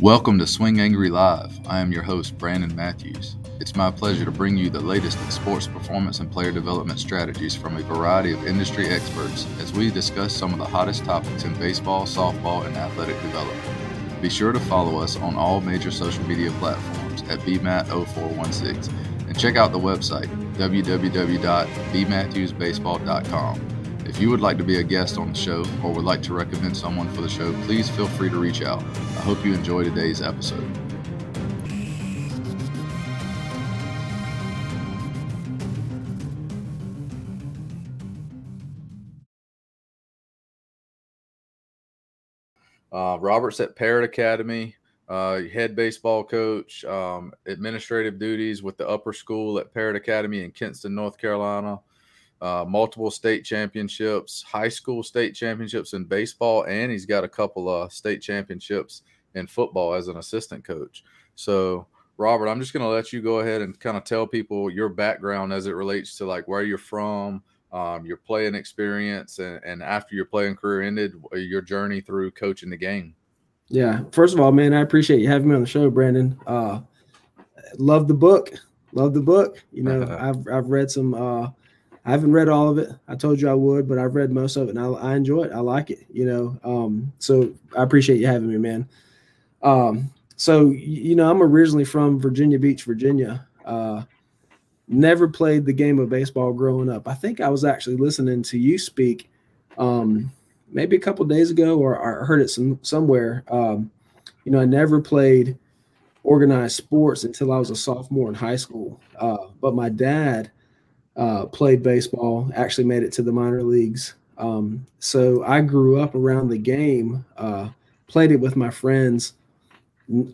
Welcome to Swing Angry Live. I am your host, Brandon Matthews. It's my pleasure to bring you the latest in sports performance and player development strategies from a variety of industry experts as we discuss some of the hottest topics in baseball, softball, and athletic development. Be sure to follow us on all major social media platforms at bmat0416 and check out the website www.bmatthewsbaseball.com. If you would like to be a guest on the show or would like to recommend someone for the show, please feel free to reach out. I hope you enjoy today's episode. Uh, Robert's at Parrott Academy, uh, head baseball coach, um, administrative duties with the upper school at Parrott Academy in Kinston, North Carolina uh, multiple state championships, high school state championships in baseball, and he's got a couple of state championships in football as an assistant coach. So, Robert, I'm just going to let you go ahead and kind of tell people your background as it relates to like where you're from, um, your playing experience, and, and after your playing career ended, your journey through coaching the game. Yeah. First of all, man, I appreciate you having me on the show, Brandon. Uh, love the book. Love the book. You know, I've I've read some uh, I haven't read all of it. I told you I would, but I've read most of it and I, I enjoy it. I like it, you know. Um, so I appreciate you having me, man. Um, so you know, I'm originally from Virginia Beach, Virginia. Uh, never played the game of baseball growing up. I think I was actually listening to you speak um, maybe a couple days ago, or I heard it some somewhere. Um, you know, I never played organized sports until I was a sophomore in high school. Uh, but my dad uh, played baseball, actually made it to the minor leagues. Um, so I grew up around the game, uh, played it with my friends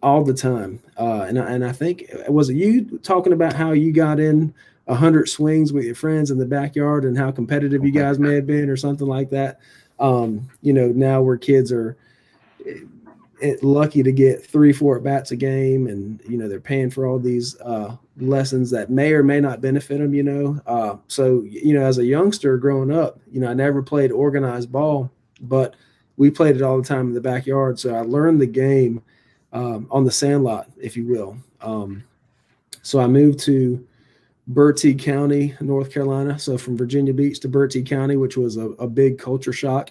all the time. Uh, and, and I think, was it you talking about how you got in 100 swings with your friends in the backyard and how competitive you guys may have been or something like that? Um, you know, now where kids are lucky to get three, four at bats a game, and you know they're paying for all these uh, lessons that may or may not benefit them. You know, uh, so you know as a youngster growing up, you know I never played organized ball, but we played it all the time in the backyard. So I learned the game um, on the sandlot, if you will. Um, so I moved to Bertie County, North Carolina. So from Virginia Beach to Bertie County, which was a, a big culture shock.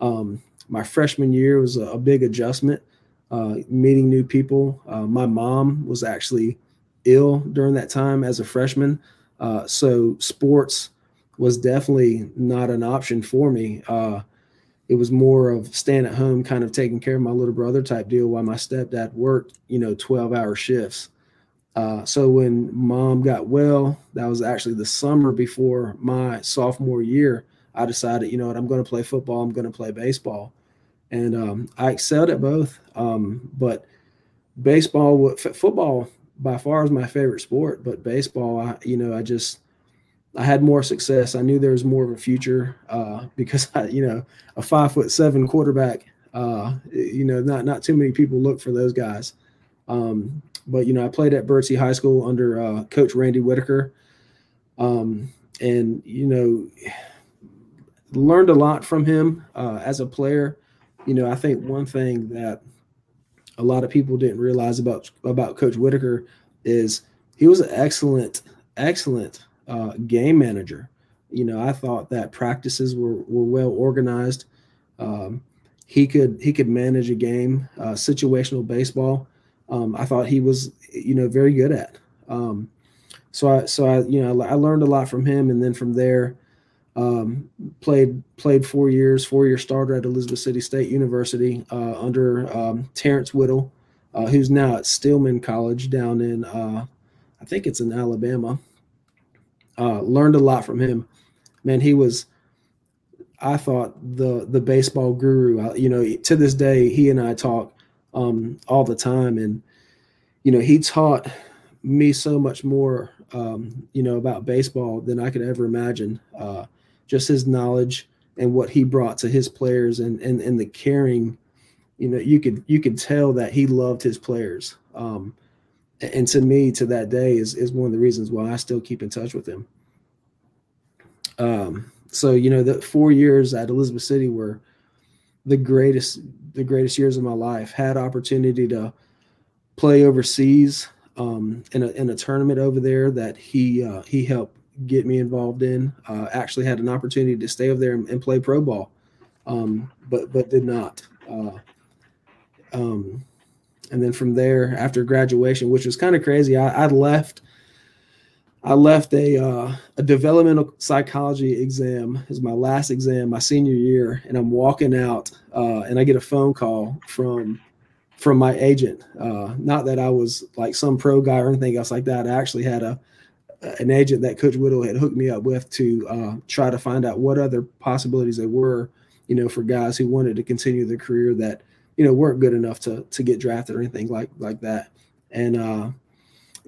Um, my freshman year was a, a big adjustment, uh, meeting new people. Uh, my mom was actually ill during that time as a freshman, uh, so sports was definitely not an option for me. Uh, it was more of staying at home, kind of taking care of my little brother type deal, while my stepdad worked, you know, twelve hour shifts. Uh, so when mom got well, that was actually the summer before my sophomore year. I decided, you know what, I'm going to play football. I'm going to play baseball and um, I excelled at both. Um, but baseball, football by far is my favorite sport. But baseball, I, you know, I just I had more success. I knew there was more of a future uh, because I, you know, a five foot seven quarterback. Uh, you know, not not too many people look for those guys. Um, but you know, I played at Bertie High School under uh, Coach Randy Whitaker, um, and you know, learned a lot from him uh, as a player you know, I think one thing that a lot of people didn't realize about about Coach Whitaker is he was an excellent, excellent uh, game manager. You know, I thought that practices were were well organized. Um, he could he could manage a game, uh, situational baseball. Um, I thought he was, you know, very good at. Um, so I so I you know I learned a lot from him, and then from there, um, played played four years, four year starter at Elizabeth City State University uh, under um, Terrence Whittle, uh, who's now at Stillman College down in uh, I think it's in Alabama. Uh, learned a lot from him. Man, he was I thought the the baseball guru. You know, to this day, he and I talk um, all the time, and you know, he taught me so much more, um, you know, about baseball than I could ever imagine. Just his knowledge and what he brought to his players and and, and the caring you know you could you could tell that he loved his players. Um, and to me to that day is is one of the reasons why I still keep in touch with him. Um, so you know the four years at Elizabeth City were the greatest the greatest years of my life. Had opportunity to play overseas um, in a in a tournament over there that he uh, he helped get me involved in. Uh, actually, had an opportunity to stay over there and, and play pro ball, um, but but did not. Uh, um, and then from there, after graduation, which was kind of crazy, I, I left. I left a uh, a developmental psychology exam as my last exam my senior year, and I'm walking out, uh, and I get a phone call from from my agent. Uh, not that I was like some pro guy or anything else like that. I actually had a an agent that Coach Whittle had hooked me up with to uh, try to find out what other possibilities there were, you know, for guys who wanted to continue their career that you know weren't good enough to to get drafted or anything like like that. And uh,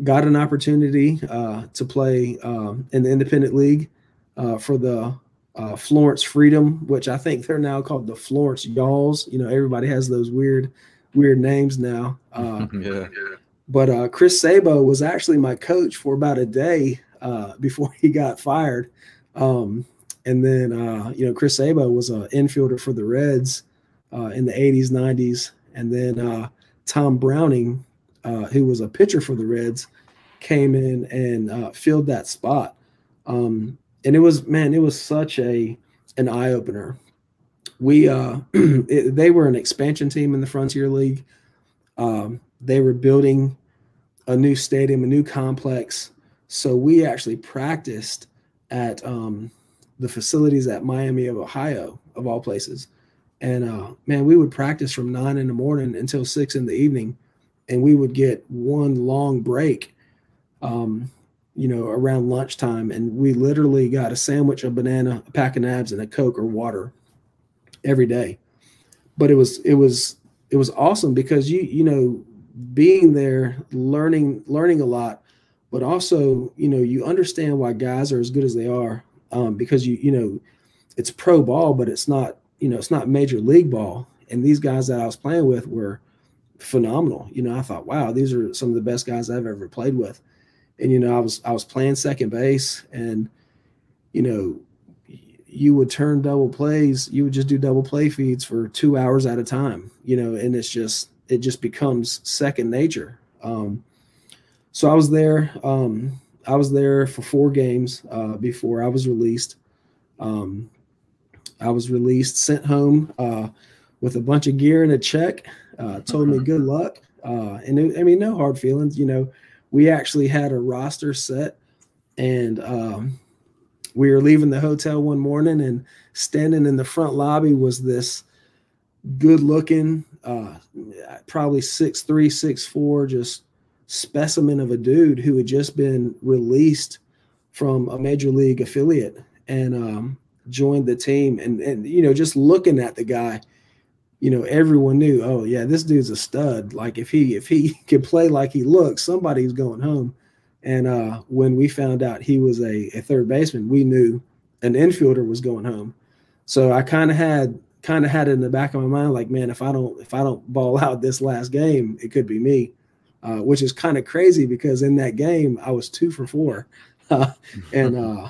got an opportunity uh, to play um, in the independent league uh, for the uh, Florence Freedom, which I think they're now called the Florence Y'alls. You know, everybody has those weird weird names now. Uh, yeah. But uh, Chris Sabo was actually my coach for about a day uh, before he got fired. Um, and then, uh, you know, Chris Sabo was an infielder for the Reds uh, in the 80s, 90s. And then uh, Tom Browning, who was a pitcher for the Reds, came in and filled that spot. Um, and it was, man, it was such a an eye opener we uh it, they were an expansion team in the Frontier League. Um, they were building a new stadium, a new complex. So we actually practiced at um, the facilities at Miami of Ohio, of all places. And uh, man, we would practice from nine in the morning until six in the evening, and we would get one long break, um, you know, around lunchtime. And we literally got a sandwich, a banana, a pack of nabs, and a Coke or water every day. But it was it was it was awesome because you you know being there learning learning a lot but also you know you understand why guys are as good as they are um, because you you know it's pro ball but it's not you know it's not major league ball. And these guys that i was playing with were phenomenal. You know i thought wow these are some of the best guys i've ever played with. And you know i was i was playing second base and you know you would turn double plays you would just do double play feeds for two hours at a time you know and it's just it just becomes second nature. Um, so i was there um, i was there for four games uh, before i was released. Um, i was released sent home uh, with a bunch of gear and a check uh, told me good luck uh, and it, i mean no hard feelings you know. We actually had a roster set and um, we were leaving the hotel one morning and standing in the front lobby was this good looking uh, probably six three six four just specimen of a dude who had just been released from a major league affiliate and um, joined the team. And and you know just looking at the guy you know everyone knew oh yeah this dude's a stud. Like if he if he could play like he looks somebody's going home. And uh, when we found out he was a, a third baseman, we knew an infielder was going home. So I kind of had kind of had it in the back of my mind, like, man, if I don't if I don't ball out this last game, it could be me, uh, which is kind of crazy because in that game I was two for four, and uh,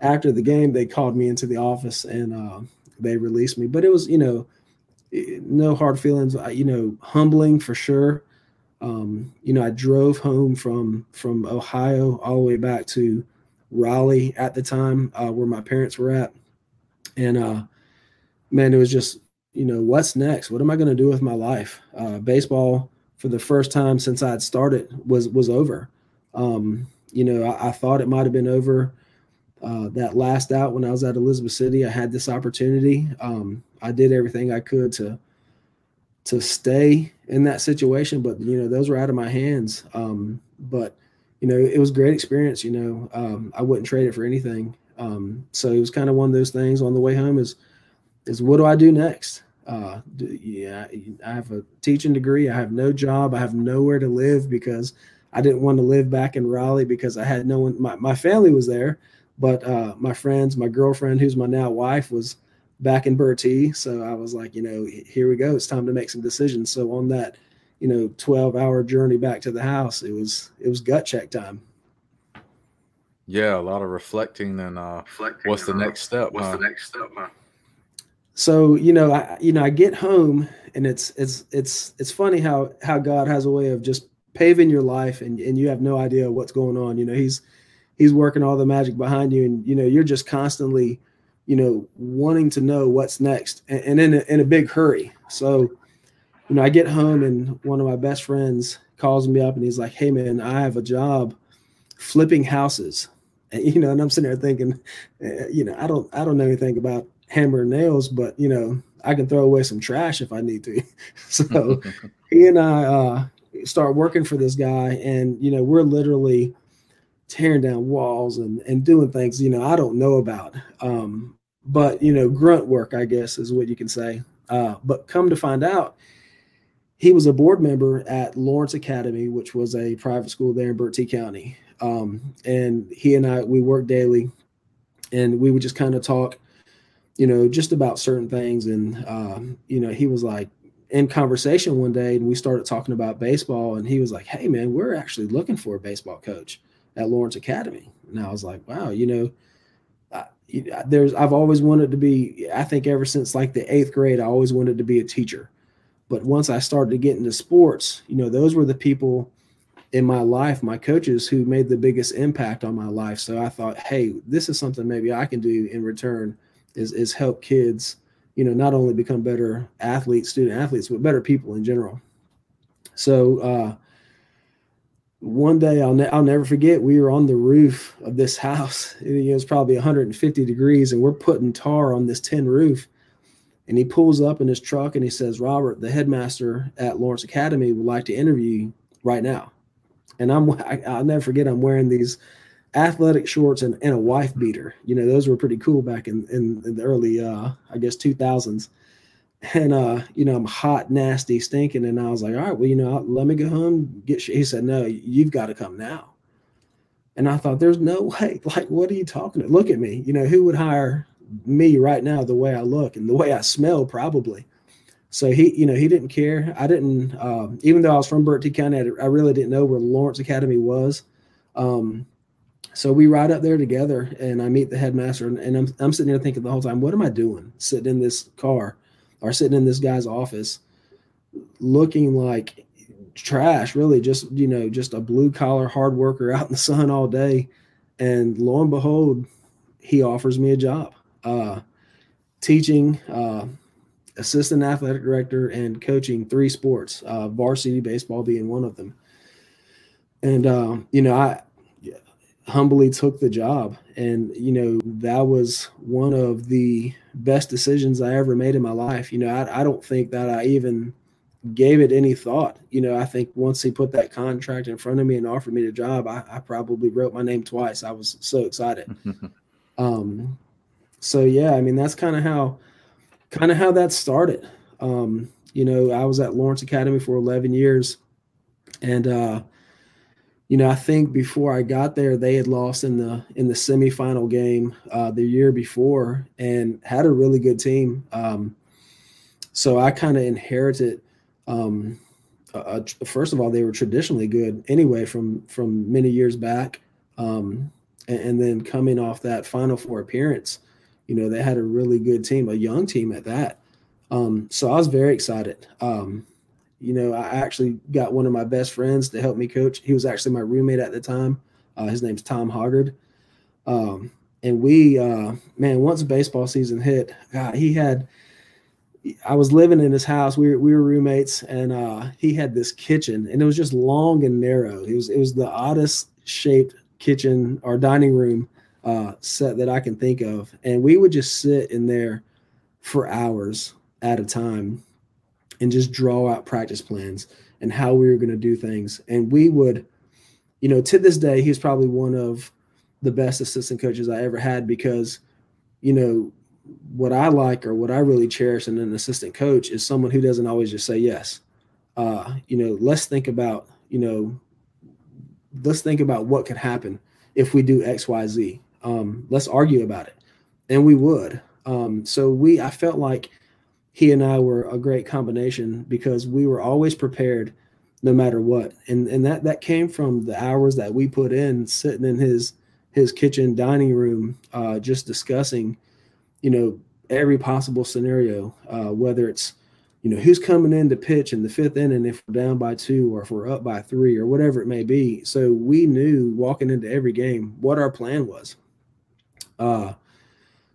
after the game they called me into the office and uh, they released me. But it was you know no hard feelings, you know, humbling for sure. Um, you know, I drove home from from Ohio all the way back to Raleigh at the time, uh, where my parents were at, and uh, man, it was just you know what's next? What am I going to do with my life? Uh, baseball for the first time since I had started was was over. Um, you know, I, I, thought it might have been over. Uh, that last out when I was at Elizabeth City, I had this opportunity. Um, I did everything I could to to stay in that situation, but you know those were out of my hands. Um, but you know it was a great experience. You know um, I wouldn't trade it for anything. Um, so it was kind of one of those things on the way home is is what do I do next? Uh, do, yeah, I have a teaching degree. I have no job. I have nowhere to live because I didn't want to live back in Raleigh because I had no one. My, my family was there, but uh, my friends, my girlfriend, who's my now wife, was back in Bertie. So I was like, you know, here we go. It's time to make some decisions. So on that, you know, 12 hour journey back to the house, it was, it was gut check time. Yeah. A lot of reflecting and, uh, reflecting what's the next step? What's huh? the next step, man? So, you know, I, you know, I get home and it's, it's, it's, it's funny how, how God has a way of just paving your life and, and you have no idea what's going on. You know, he's he's working all the magic behind you, and you know, you're just constantly, you know, wanting to know what's next and, and in a, in a big hurry. So, you know, I get home and one of my best friends calls me up and he's like, Hey man, I have a job flipping houses. And, you know, and I'm sitting there thinking, uh, you know, I don't, I don't know anything about hammer and nails, but you know, I can throw away some trash if I need to. so he and I uh, start working for this guy, and you know, we're literally tearing down walls and and doing things you know I don't know about. Um, but you know, grunt work, I guess, is what you can say. Uh, but come to find out, he was a board member at Lawrence Academy, which was a private school there in Bertie County. Um, and he and I we worked daily, and we would just kind of talk you know, just about certain things. And, um, you know, he was like in conversation one day and we started talking about baseball. And he was like, Hey, man, we're actually looking for a baseball coach at Lawrence Academy. And I was like, Wow, you know, there's, I've always wanted to be, I think ever since like the eighth grade, I always wanted to be a teacher. But once I started to get into sports, you know, those were the people in my life, my coaches who made the biggest impact on my life. So I thought, hey, this is something maybe I can do in return is is help kids, you know, not only become better athletes, student athletes, but better people in general. So uh, one day I'll ne- I'll never forget we were on the roof of this house. It was probably 150 degrees, and we're putting tar on this tin roof. And he pulls up in his truck and he says, "Robert, the headmaster at Lawrence Academy would like to interview you right now." And I'm I, I'll never forget I'm wearing these athletic shorts and, and a wife beater. You know, those were pretty cool back in, in, in the early, uh, I guess, 2000s. And, uh, you know, I'm hot, nasty, stinking. And I was like, all right, well, you know, let me go home, get, sh-. he said, no, you've got to come now. And I thought, there's no way. Like, what are you talking to? Look at me. You know, who would hire me right now the way I look and the way I smell, probably. So he, you know, he didn't care. I didn't, um, even though I was from Bertie County, I really didn't know where Lawrence Academy was. Um, so we ride up there together and I meet the headmaster and, and I'm, I'm sitting there thinking the whole time, what am I doing sitting in this car or sitting in this guy's office looking like trash, really just, you know, just a blue collar hard worker out in the sun all day. And lo and behold, he offers me a job, uh, teaching, uh, assistant athletic director and coaching three sports, uh, varsity baseball being one of them. And, um, you know, I, humbly took the job. And, you know, that was one of the best decisions I ever made in my life. You know, I, I don't think that I even gave it any thought. You know, I think once he put that contract in front of me and offered me the job, I, I probably wrote my name twice. I was so excited. um, so yeah, I mean, that's kind of how, kind of how that started. Um, you know, I was at Lawrence Academy for 11 years and, uh, you know, I think before I got there, they had lost in the in the semifinal game uh, the year before and had a really good team. Um, so I kind of inherited. Um, uh, first of all, they were traditionally good anyway from from many years back, um, and, and, then coming off that Final Four appearance, you know, they had a really good team, a young team at that. Um, so I was very excited. Um, you know, I actually got one of my best friends to help me coach. He was actually my roommate at the time. Uh, his name's Tom Hoggard. Um, and we, uh, man, once baseball season hit, God, he had. I was living in his house. We were, we were roommates, and uh, he had this kitchen, and it was just long and narrow. It was it was the oddest shaped kitchen or dining room uh, set that I can think of, and we would just sit in there for hours at a time and just draw out practice plans and how we were going to do things. And we would, you know, to this day, he's probably one of the best assistant coaches I ever had because, you know, what I like or what I really cherish in an assistant coach is someone who doesn't always just say yes. Uh, you know, let's think about, you know, let's think about what could happen if we do X, Y, Z. Um, let's argue about it. And we would. Um, so we, I felt like he and I were a great combination because we were always prepared no matter what. And and that that came from the hours that we put in sitting in his his kitchen dining room uh, just discussing, you know, every possible scenario, uh, whether it's you know, who's coming in to pitch in the fifth inning if we're down by two or if we're up by three or whatever it may be. So we knew walking into every game what our plan was. Uh,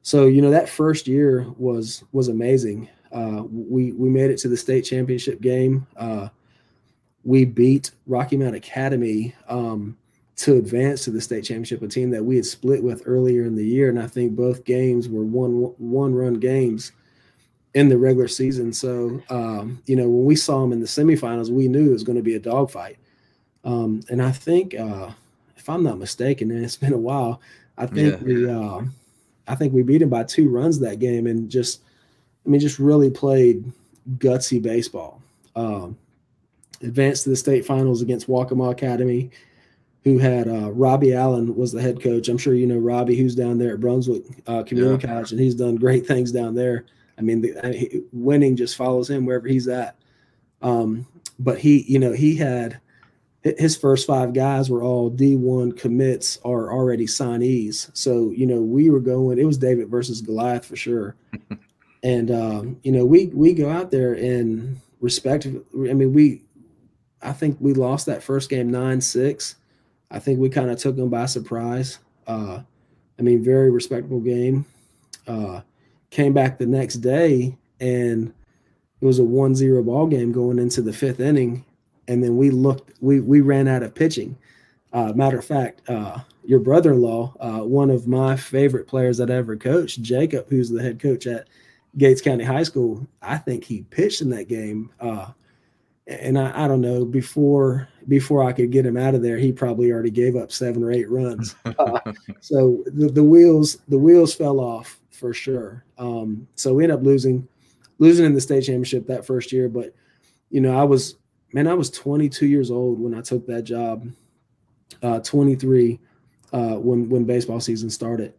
so you know that first year was was amazing. Uh, we we made it to the state championship game. Uh, we beat Rocky Mount Academy um, to advance to the state championship, a team that we had split with earlier in the year, and I think both games were one one run games in the regular season. So, um, you know, when we saw them in the semifinals, we knew it was going to be a dogfight. Um, and I think, uh, if I'm not mistaken, and it's been a while, I think yeah. we, uh, I think we beat them by two runs that game, and just, I mean, just really played gutsy baseball. Um, advanced to the state finals against Waccamaw Academy, who had uh, Robbie Allen was the head coach. I'm sure you know Robbie, who's down there at Brunswick uh, Community yeah. College, and he's done great things down there. I mean, the, I winning just follows him wherever he's at. Um, but he, you know, he had his first five guys were all D1 commits or already signees. So, you know, we were going, it was David versus Goliath for sure. and, um, you know, we, we go out there and respect. I mean, we, I think we lost that first game nine, six. I think we kind of took them by surprise. Uh, I mean, very respectable game. Uh, came back the next day and it was a 1-0 ball game going into the fifth inning and then we looked we we ran out of pitching uh, matter of fact uh, your brother-in-law uh, one of my favorite players that I ever coached jacob who's the head coach at gates county high school i think he pitched in that game uh, and I, I, don't know before before I could get him out of there, he probably already gave up seven or eight runs. Uh, so the, the wheels the wheels fell off for sure. Um, so we ended up losing losing in the state championship that first year. But you know, I was man, I was 22 years old when I took that job. Uh, 23 uh, when when baseball season started,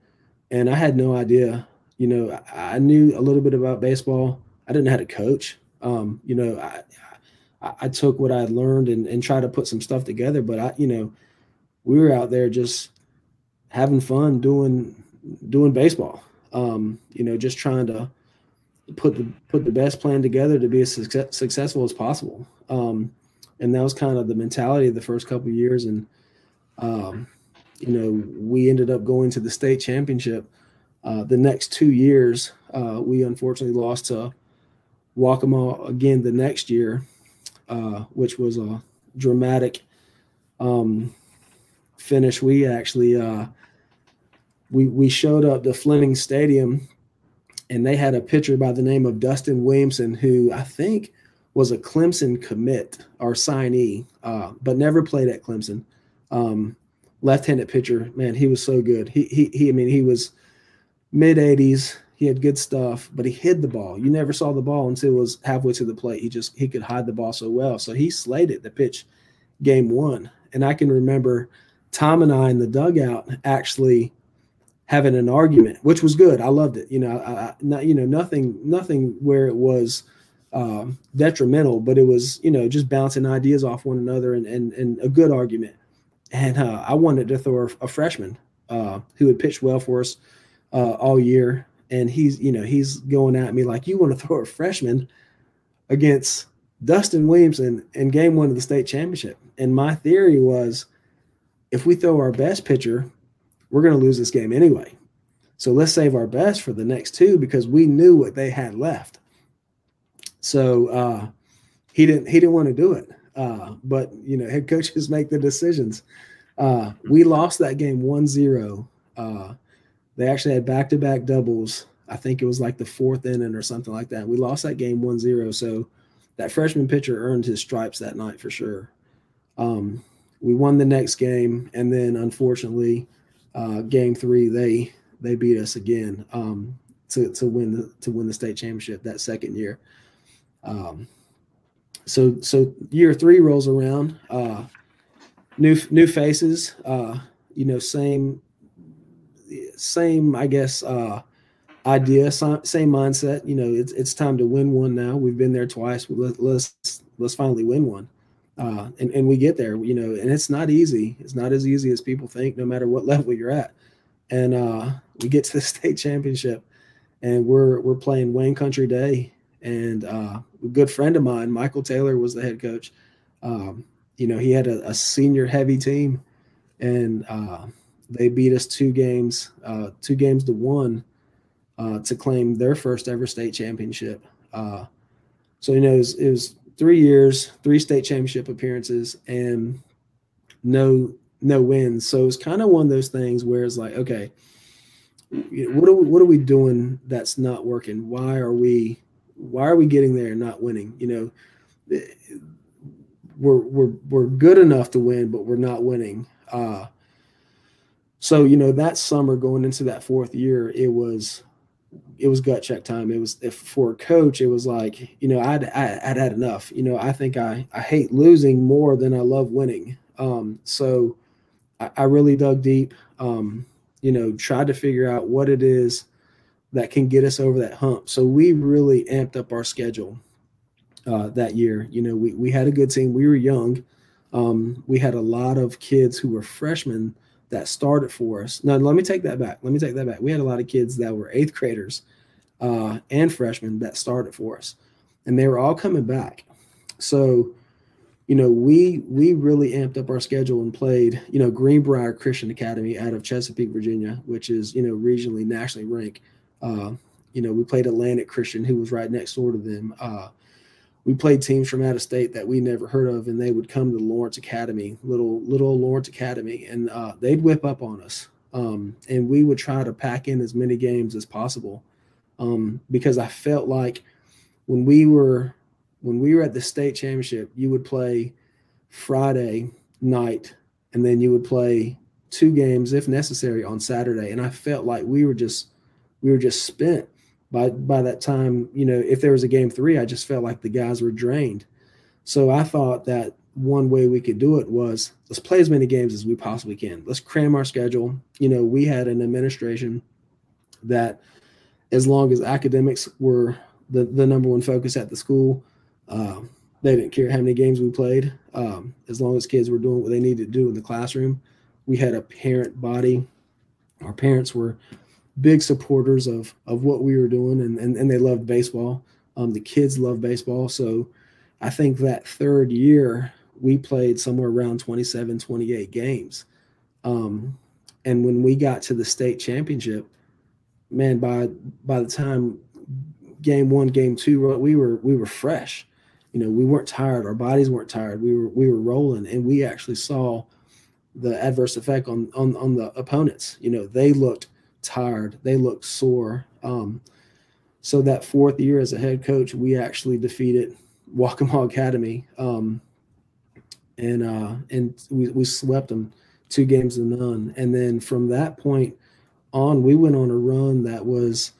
and I had no idea. You know, I, I knew a little bit about baseball. I didn't know how to coach. Um, you know, I, I, took what I learned and, and tried to put some stuff together. But I, you know, we were out there just having fun doing doing baseball um, you know, just trying to put the put the best plan together to be as success, successful as possible. Um, and that was kind of the mentality of the first couple years. And um, you know, we ended up going to the state championship. Uh, the next two years, uh, we unfortunately lost to Waccamaw again the next year, uh, which was a dramatic um, finish. We actually uh, we we showed up to Fleming Stadium, and they had a pitcher by the name of Dustin Williamson, who I think was a Clemson commit or signee, uh, but never played at Clemson. Um, left-handed pitcher, man, he was so good. He he he. I mean, he was mid 80s. He had good stuff, but he hid the ball. You never saw the ball until it was halfway to the plate. He just he could hide the ball so well. So he slated the pitch game one. And I can remember Tom and I in the dugout actually having an argument, which was good. I loved it. You know, I, not you know nothing nothing where it was um, detrimental, but it was you know just bouncing ideas off one another and and, and a good argument. And uh, I wanted to throw a, a freshman uh, who had pitched well for us uh, all year, and he's you know he's going at me like you want to throw a freshman against Dustin Williamson in game one of the state championship. And my theory was if we throw our best pitcher we're going to lose this game anyway. So let's save our best for the next two because we knew what they had left. So uh, he didn't he didn't want to do it. Uh, but you know, head coaches make the decisions. Uh, we lost that game 1-0. Uh, they actually had back-to-back doubles. I think it was like the fourth inning or something like that. We lost that game 1-0. So that freshman pitcher earned his stripes that night for sure. Um, we won the next game, and then unfortunately, uh, game three, they they beat us again um, to to win the to win the state championship that second year. Um, so so year three rolls around, uh, new new faces, uh, you know, same same I guess uh, idea, same mindset. You know, it's it's time to win one now. We've been there twice. Let, let's let's finally win one uh, and and we get there, you know, and it's not easy. It's not as easy as people think, no matter what level you're at. And uh, we get to the state championship, and we're we're playing Wayne Country Day, And uh, a good friend of mine, Michael Taylor, was the head coach. Um, you know, he had a, a, senior heavy team, and uh, they beat us two games, uh, two games to one, uh, to claim their first ever state championship. Uh, so you know, it was, it was three years, three state championship appearances, and no no wins. So it's kind of one of those things where it's like, okay, what are we, what are we doing that's not working? Why are we why are we getting there and not winning? You know, we're we're we're good enough to win, but we're not winning. Uh, so you know that summer going into that fourth year, it was it was gut check time. It was if for a coach, it was like you know I'd I'd had enough. You know I think I I hate losing more than I love winning. Um, so I, I really dug deep. Um, you know, tried to figure out what it is that can get us over that hump. So we really amped up our schedule uh, that year. You know, we we had a good team. We were young. Um, we had a lot of kids who were freshmen that started for us. Now, let me take that back. Let me take that back. We had a lot of kids that were eighth graders uh, and freshmen that started for us, and they were all coming back. So you know, we we really amped up our schedule and played, you know, Greenbrier Christian Academy out of Chesapeake, Virginia, which is, you know, regionally nationally ranked. Uh, you know, we played Atlantic Christian, who was right next door to them. Uh, we played teams from out of state that we never heard of, and they would come to Lawrence Academy, little little Lawrence Academy, and uh, they'd whip up on us. Um, and we would try to pack in as many games as possible um, because I felt like when we were when we were at the state championship, you would play Friday night and then you would play two games if necessary on Saturday. And I felt like we were just we were just spent by by that time. You know, if there was a game three, I just felt like the guys were drained. So I thought that one way we could do it was let's play as many games as we possibly can. Let's cram our schedule. You know, we had an administration that as long as academics were the, the number one focus at the school, um, they didn't care how many games we played, um, as long as kids were doing what they needed to do in the classroom. We had a parent body. Our parents were big supporters of of what we were doing, and and, and they loved baseball. Um, the kids loved baseball, so I think that third year we played somewhere around 27, 28 games. Um, and when we got to the state championship, man, by by the time game one, game two, we were we were fresh. You know we weren't tired. Our bodies weren't tired. We were we were rolling and we actually saw the adverse effect on on, on the opponents. You know they looked tired they looked sore um, so that fourth year as a head coach we actually defeated Waccamaw Academy um, and uh, and we, we swept them two games to none and then from that point on we went on a run that was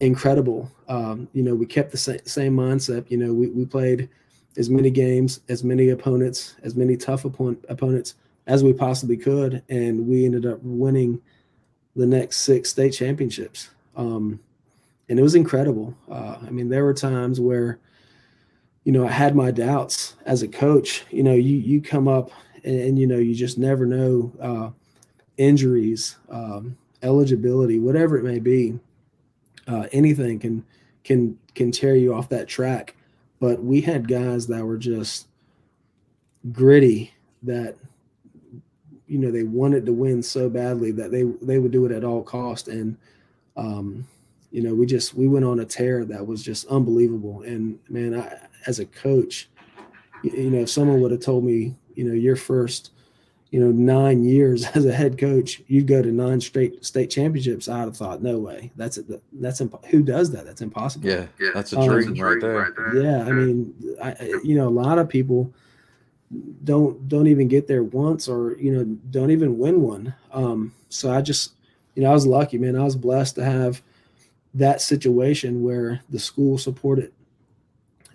incredible. Um, you know, we kept the same, same mindset. You know, we, we played as many games, as many opponents, as many tough opponent, opponents as we possibly could, and we ended up winning the next six state championships. Um, and it was incredible. Uh, I mean, there were times where, you know, I had my doubts as a coach. You know, you you come up and, and you know you just never know uh, injuries, um, eligibility, whatever it may be uh, anything can can can tear you off that track. But we had guys that were just gritty that you know they wanted to win so badly that they they would do it at all cost and um you know we just we went on a tear that was just unbelievable and man I, as a coach you know if someone would have told me you know your first you know, nine years as a head coach, you go to nine straight state championships. I'd have thought, no way. That's it. That's imp- who does that? That's impossible. Yeah, yeah that's a dream, um, right, there. right, there. Yeah, I mean, I, you know, a lot of people don't don't even get there once, or you know, don't even win one. Um, so I just, you know, I was lucky, man. I was blessed to have that situation where the school supported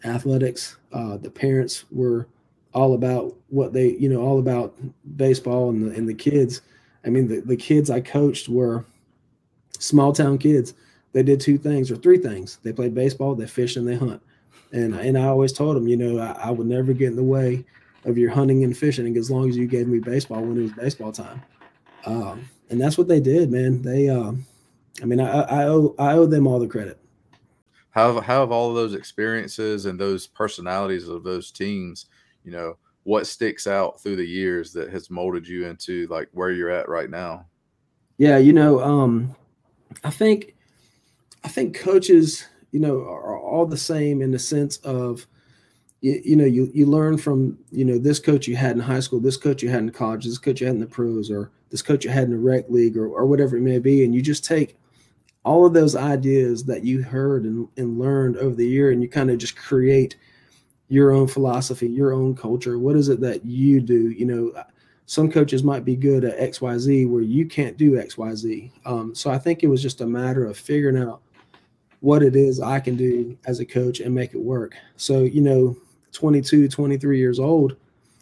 athletics. Uh, the parents were all about what they, you know, all about baseball and the and the kids. I mean, the, the kids I coached were small town kids. They did two things or three things. They played baseball, they fish, and they hunt. And and I always told them, you know, I, I would never get in the way of your hunting and fishing as long as you gave me baseball when it was baseball time. Um, and that's what they did, man. They, uh, I mean, I, I owe I owe them all the credit. how have, how have all of those experiences and those personalities of those teams, you know, what sticks out through the years that has molded you into like where you're at right now? Yeah, you know, um, I think I think coaches, you know, are all the same in the sense of you, you know, you you learn from, you know, this coach you had in high school, this coach you had in college, this coach you had in the pros, or this coach you had in the rec league or, or whatever it may be. And you just take all of those ideas that you heard and, and learned over the year and you kind of just create your own philosophy, your own culture. What is it that you do? You know, some coaches might be good at XYZ where you can't do XYZ. Um, so I think it was just a matter of figuring out what it is I can do as a coach and make it work. So, you know, 22, 23 years old,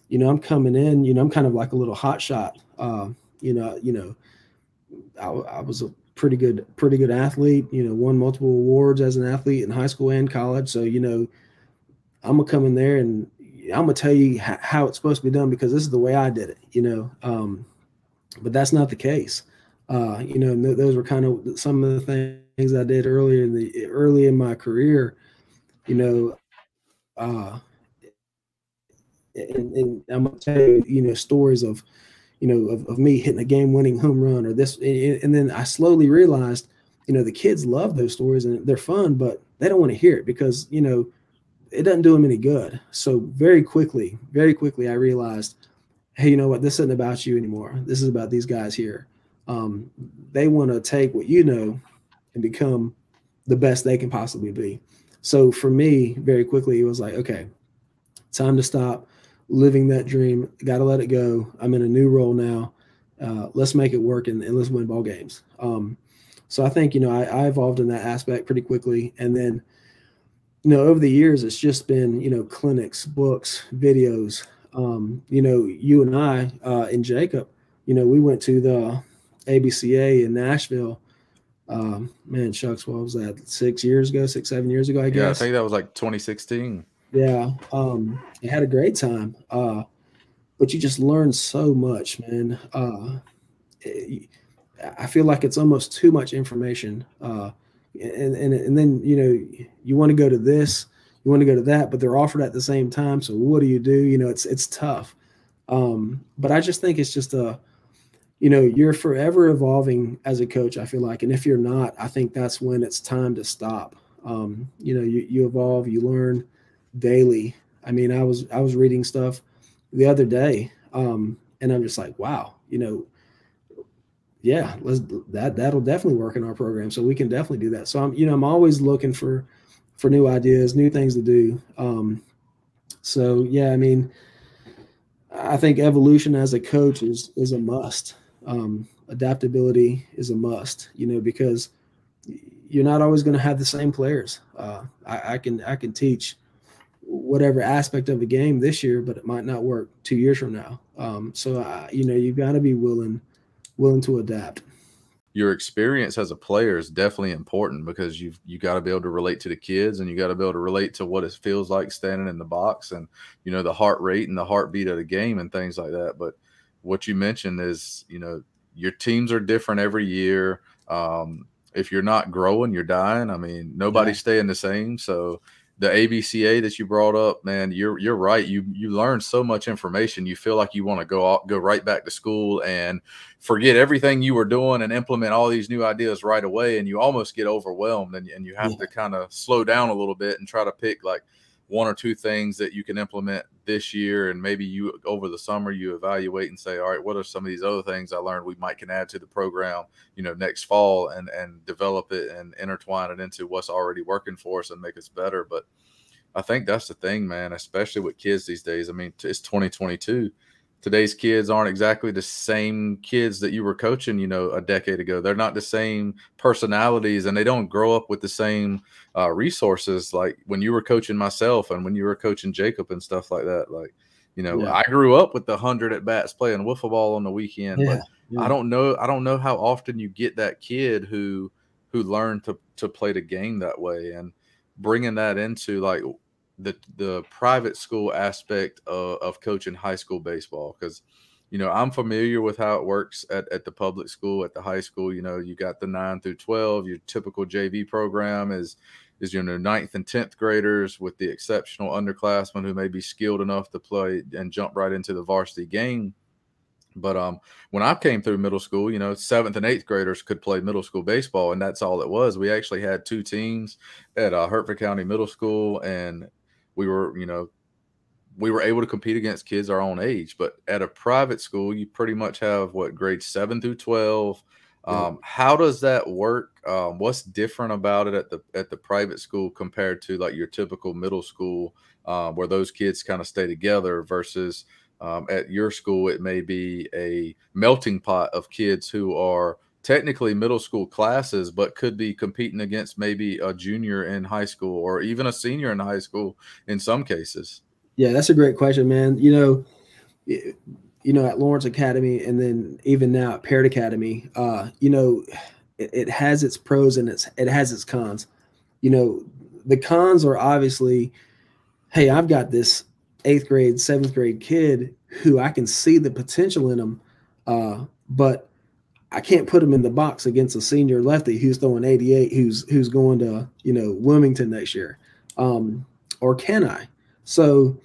you know, I'm coming in, you know, I'm kind of like a little hot shot. Uh, you know, you know, I, I was a pretty good, pretty good athlete, you know, won multiple awards as an athlete in high school and college. So, you know, I'm gonna come in there and I'm gonna tell you how it's supposed to be done because this is the way I did it, you know. Um, but that's not the case. Uh, you know, th- those were kind of some of the things I did earlier in the early in my career. You know, uh, and, and I'm gonna tell you, you know, stories of, you know, of, of me hitting a game-winning home run or this, and then I slowly realized, you know, the kids love those stories and they're fun, but they don't want to hear it because you know it doesn't do them any good. So very quickly, very quickly, I realized, hey, you know what? This isn't about you anymore. This is about these guys here. Um, they want to take what you know and become the best they can possibly be. So for me, very quickly, it was like, okay, time to stop living that dream. Got to let it go. I'm in a new role now. Uh, let's make it work and, and let's win ball games. Um, so I think you know I, I evolved in that aspect pretty quickly, and then you know, over the years, it's just been, you know, clinics, books, videos. Um, you know, you and I uh, and Jacob, you know, we went to the ABCA in Nashville. Um, man, shucks, what was that? Six years ago, six, seven years ago, I guess. Yeah, I think that was like 2016. Yeah. Um, I had a great time. Uh, but you just learn so much, man. Uh, it, I feel like it's almost too much information. Uh, and, and and then you know you want to go to this you want to go to that but they're offered at the same time so what do you do you know it's it's tough um, but i just think it's just a you know you're forever evolving as a coach i feel like and if you're not i think that's when it's time to stop um, you know you, you evolve you learn daily i mean i was i was reading stuff the other day um, and i'm just like wow you know yeah, let's that that'll definitely work in our program. So we can definitely do that. So I'm you know I'm always looking for for new ideas, new things to do. Um, so yeah, I mean, I think evolution as a coach is is a must. Um, adaptability is a must. You know because you're not always going to have the same players. Uh, I, I can I can teach whatever aspect of the game this year, but it might not work two years from now. Um, so I, you know you've got to be willing willing to adapt. Your experience as a player is definitely important because you've you got to be able to relate to the kids and you got to be able to relate to what it feels like standing in the box and you know the heart rate and the heartbeat of the game and things like that. But what you mentioned is you know your teams are different every year. Um, if you're not growing, you're dying. I mean, nobody's yeah. staying the same. So the ABCA that you brought up, man, you're you're right. You you learn so much information. You feel like you want to go out, go right back to school and forget everything you were doing and implement all these new ideas right away. And you almost get overwhelmed, and, and you have yeah. to kind of slow down a little bit and try to pick like one or two things that you can implement this year and maybe you over the summer you evaluate and say all right what are some of these other things i learned we might can add to the program you know next fall and and develop it and intertwine it into what's already working for us and make us better? But i think that's the thing man especially with kids these days. I mean it's 2022 today's kids aren't exactly the same kids that you were coaching, you know, a decade ago. They're not the same personalities and they don't grow up with the same uh, resources like when you were coaching myself and when you were coaching Jacob and stuff like that. Like, you know, yeah. I grew up with the hundred at bats playing wiffle ball on the weekend, yeah. but yeah. I don't know, I don't know how often you get that kid who, who learned to, to play the game that way and bringing that into like the the private school aspect of, of coaching high school baseball because you know i'm familiar with how it works at, at the public school at the high school you know you got the 9 through 12 your typical jv program is is you know ninth and tenth graders with the exceptional underclassmen who may be skilled enough to play and jump right into the varsity game. But um, when I came through middle school, you know, seventh and eighth graders could play middle school baseball, and that's all it was. We actually had two teams at uh, Hertford County Middle School, and we were, you know, we were able to compete against kids our own age. But at a private school, you pretty much have what grades seven through twelve. Um, How does that work? Um, what's different about it at the at the private school compared to like your typical middle school, uh, where those kids kind of stay together versus um, at your school, it may be a melting pot of kids who are technically middle school classes, but could be competing against maybe a junior in high school or even a senior in high school in some cases. Yeah, that's a great question, man. You know, you know, at Lawrence Academy and then even now at Parrott Academy, uh, you know, it, it has its pros and it's it has its cons. You know, the cons are obviously, hey, I've got this eighth grade, seventh grade kid who I can see the potential in him, uh, but I can't put him in the box against a senior lefty who's throwing 88, who's who's going to you know Wilmington next year, um, or can I? So,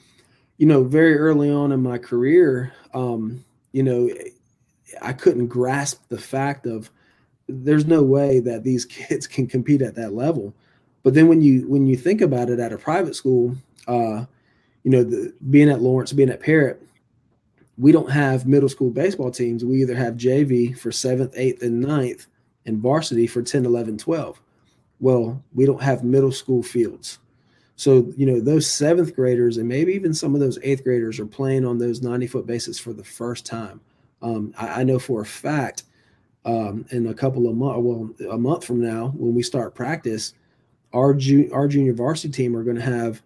you know, very early on in my career, um, you know, I couldn't grasp the fact of there's no way that these kids can compete at that level. But then when you when you think about it at a private school, uh, you know, the, being at Lawrence, being at Parrott, we don't have middle school baseball teams. We either have JV for seventh, eighth, and ninth, and varsity for 10, 11, 12. Well, we don't have middle school fields. So, you know, those seventh graders and maybe even some of those eighth graders are playing on those 90 foot bases for the first time. Um, I, I, know for a fact um, in a couple of months, well, a month from now, when we start practice, our, ju- our junior varsity team are going to have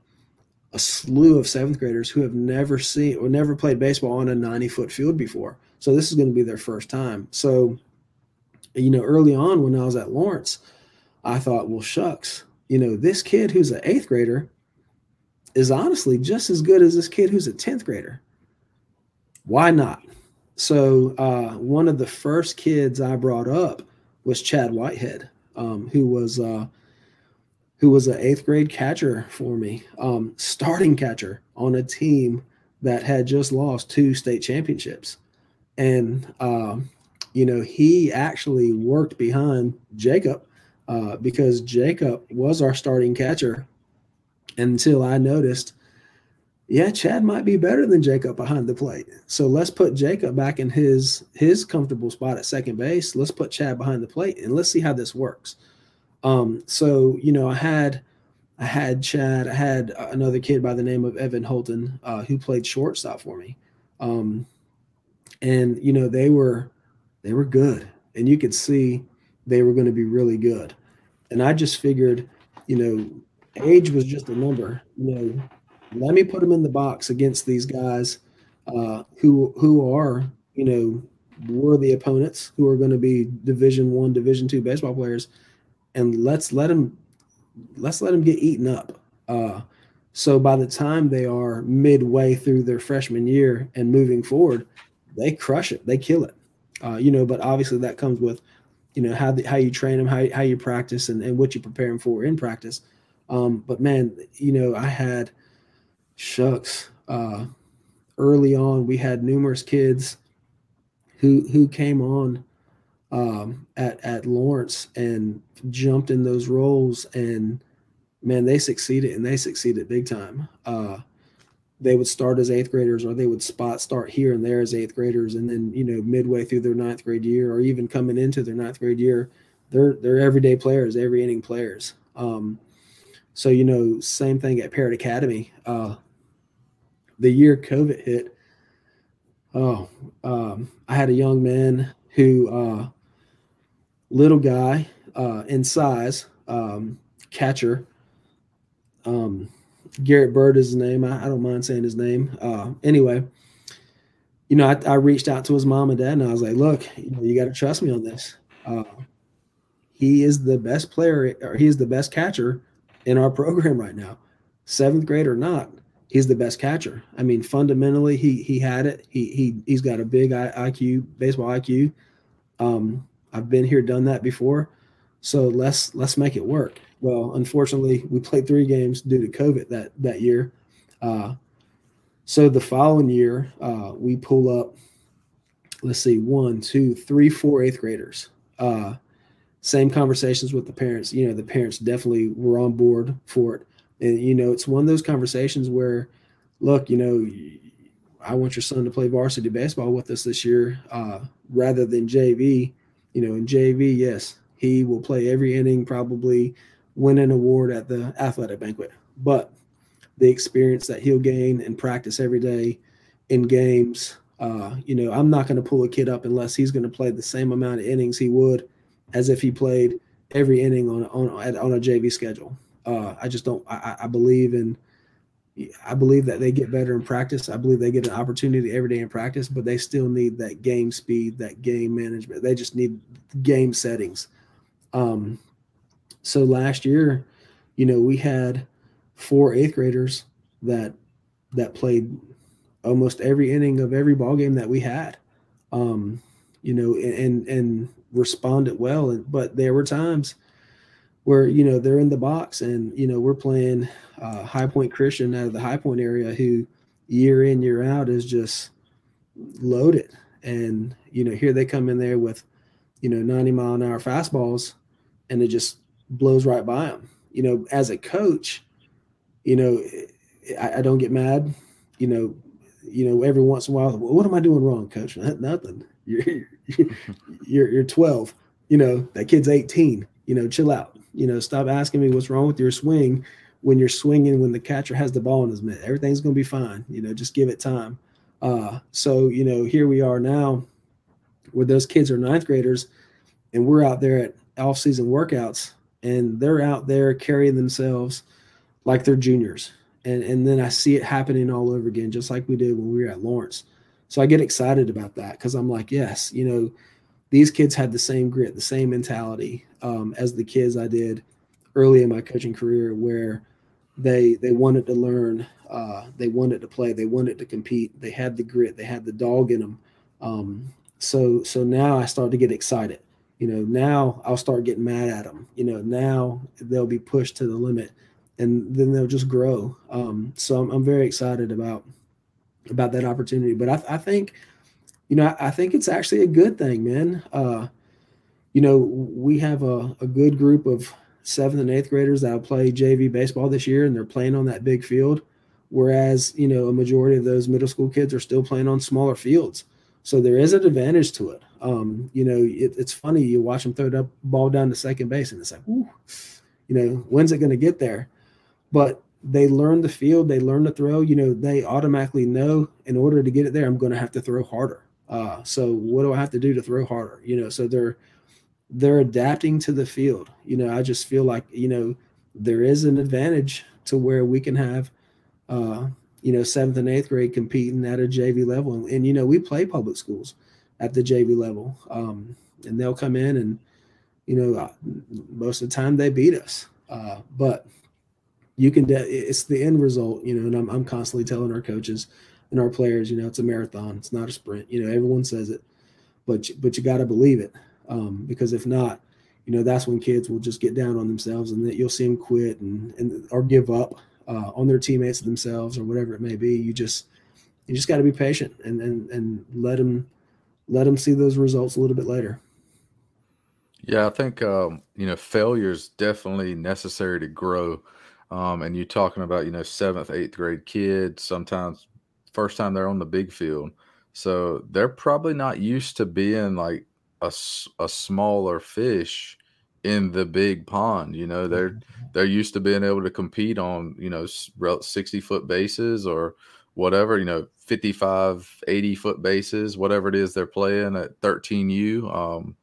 a slew of seventh graders who have never seen or never played baseball on a 90 foot field before. So this is going to be their first time. So, you know, early on when I was at Lawrence, I thought, well, shucks, you know, this kid who's an eighth grader is honestly just as good as this kid who's a 10th grader. Why not? So, uh, one of the first kids I brought up was Chad Whitehead, um, who was uh, who was an eighth grade catcher for me, um, starting catcher on a team that had just lost two state championships. And, um, you know, he actually worked behind Jacob uh, because Jacob was our starting catcher until I noticed, yeah, Chad might be better than Jacob behind the plate. So let's put Jacob back in his his comfortable spot at second base. Let's put Chad behind the plate and let's see how this works. Um, so you know, I had I had Chad, I had another kid by the name of Evan Holton uh, who played shortstop for me, um, and you know they were they were good, and you could see they were going to be really good, and I just figured, you know, age was just a number. You know, let me put them in the box against these guys uh, who who are you know worthy opponents who are going to be Division One, Division Two baseball players and let's let them let's let them get eaten up. Uh, so by the time they are midway through their freshman year and moving forward, they crush it, they kill it. Uh, you know, but obviously that comes with, you know, how the, how you train them, how how you practice, and, and what you prepare them for in practice. Um, but man, you know, I had shucks. Uh, early on, we had numerous kids who who came on um, at at Lawrence and jumped in those roles and man they succeeded and they succeeded big time uh, they would start as eighth graders or they would spot start here and there as eighth graders and then you know midway through their ninth grade year or even coming into their ninth grade year they're they're everyday players every inning players um, so you know same thing at parrott academy uh, the year covid hit oh um, i had a young man who uh, little guy uh, in size, um, catcher. Um, Garrett Bird is his name. I, I don't mind saying his name. Uh, anyway, you know, I, I, reached out to his mom and dad, and I was like, "Look, you, know, you got to trust me on this. Uh, he is the best player, or he is the best catcher in our program right now, seventh grade or not. He's the best catcher. I mean, fundamentally, he he had it. He he he's got a big IQ, baseball IQ. Um, I've been here, done that before. So let's let's make it work. Well, unfortunately, we played three games due to COVID that that year. Uh, so the following year, uh, we pull up. Let's see, one, two, three, four eighth graders. Uh, same conversations with the parents. You know, the parents definitely were on board for it, and you know, it's one of those conversations where, look, you know, I want your son to play varsity baseball with us this year, uh, rather than JV. You know, in JV, yes, he will play every inning, probably win an award at the athletic banquet. But the experience that he'll gain and practice every day in games, uh, you know, I'm not going to pull a kid up unless he's going to play the same amount of innings he would as if he played every inning on on on a JV schedule. Uh, I just don't. I, I believe in I believe that they get better in practice. I believe they get an opportunity every day in practice, but they still need that game speed, that game management. They just need game settings. Um, so last year, you know, we had four eighth graders that that played almost every inning of every ball game that we had. Um, you know, and and responded well. But there were times where you know they're in the box and you know we're playing uh, High Point Christian out of the High Point area who year in year out is just loaded and you know here they come in there with you know 90 mile an hour fastballs and it just blows right by them you know as a coach you know I, I don't get mad. You know you know every once in a while what am i doing wrong coach? Nothing. You're you're, you're 12 you know that kid's 18 you know chill out. You know, stop asking me what's wrong with your swing when you're swinging when the catcher has the ball in his mitt. Everything's going to be fine. You know, just give it time. Uh, so, you know, here we are now where those kids are ninth graders and we're out there at off season workouts and they're out there carrying themselves like they're juniors. And, and then I see it happening all over again, just like we did when we were at Lawrence. So I get excited about that because I'm like, yes, you know, these kids had the same grit, the same mentality um, as the kids I did early in my coaching career, where they they wanted to learn, uh, they wanted to play, they wanted to compete, they had the grit, they had the dog in them. Um, so so now I start to get excited. You know, now I'll start getting mad at them. You know, now they'll be pushed to the limit, and then they'll just grow. Um, so I'm, I'm very excited about about that opportunity. But I, I think you know, I, I think it's actually a good thing, man. Uh, you know, we have a, a good group of seventh and eighth graders that will play JV baseball this year, and they're playing on that big field. Whereas, you know, a majority of those middle school kids are still playing on smaller fields. So there is an advantage to it. Um, you know, it, it's funny you watch them throw that ball down to second base, and it's like, Ooh, you know, when's it going to get there? But they learn the field, they learn to throw. You know, they automatically know in order to get it there, I'm going to have to throw harder. Uh, so what do I have to do to throw harder? You know, so they're they're adapting to the field. You know, I just feel like you know there is an advantage to where we can have uh, you know seventh and eighth grade competing at a JV level, and, and you know we play public schools at the JV level, um, and they'll come in and you know uh, most of the time they beat us, uh, but you can. De- it's the end result, you know, and I'm I'm constantly telling our coaches and our players, you know, it's a marathon. It's not a sprint. You know, everyone says it, but but you got to believe it um, because if not, you know, that's when kids will just get down on themselves and that you'll see them quit and and or give up uh, on their teammates themselves or whatever it may be. You just you just got to be patient and and and let them let them see those results a little bit later. Yeah, I think um, you know failure is definitely necessary to grow. Um, and you're talking about you know seventh, eighth grade kids, sometimes first time they're on the big field. So they're probably not used to being like a, a smaller fish in the big pond. You know, they're mm-hmm. they're used to being able to compete on, you know, 60 foot bases or whatever, you know, 55, 80 foot bases, whatever it is they're playing at 13U. Um,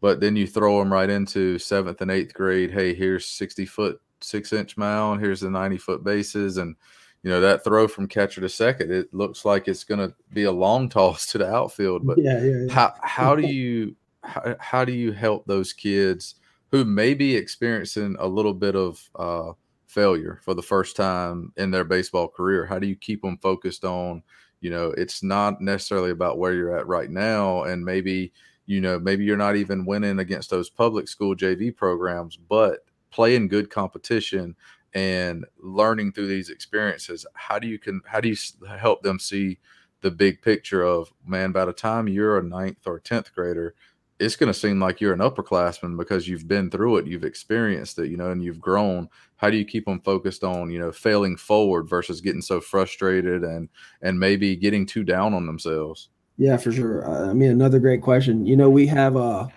but then you throw them right into seventh and eighth grade. Hey, here's 60 foot, six inch mound. Here's the 90 foot bases. And you know that throw from catcher to second it looks like it's going to be a long toss to the outfield but yeah, yeah, yeah. how how do you how, how do you help those kids who may be experiencing a little bit of uh, failure for the first time in their baseball career? How do you keep them focused on you know it's not necessarily about where you're at right now and maybe you know maybe you're not even winning against those public school jv programs but playing good competition and learning through these experiences how do you can how do you help them see the big picture of man by the time you're a ninth or 10th grader it's going to seem like you're an upperclassman because you've been through it, you've experienced it, you know, and you've grown. How do you keep them focused on, you know, failing forward versus getting so frustrated and and maybe getting too down on themselves? Yeah, for sure. I mean, another great question. You know, we have a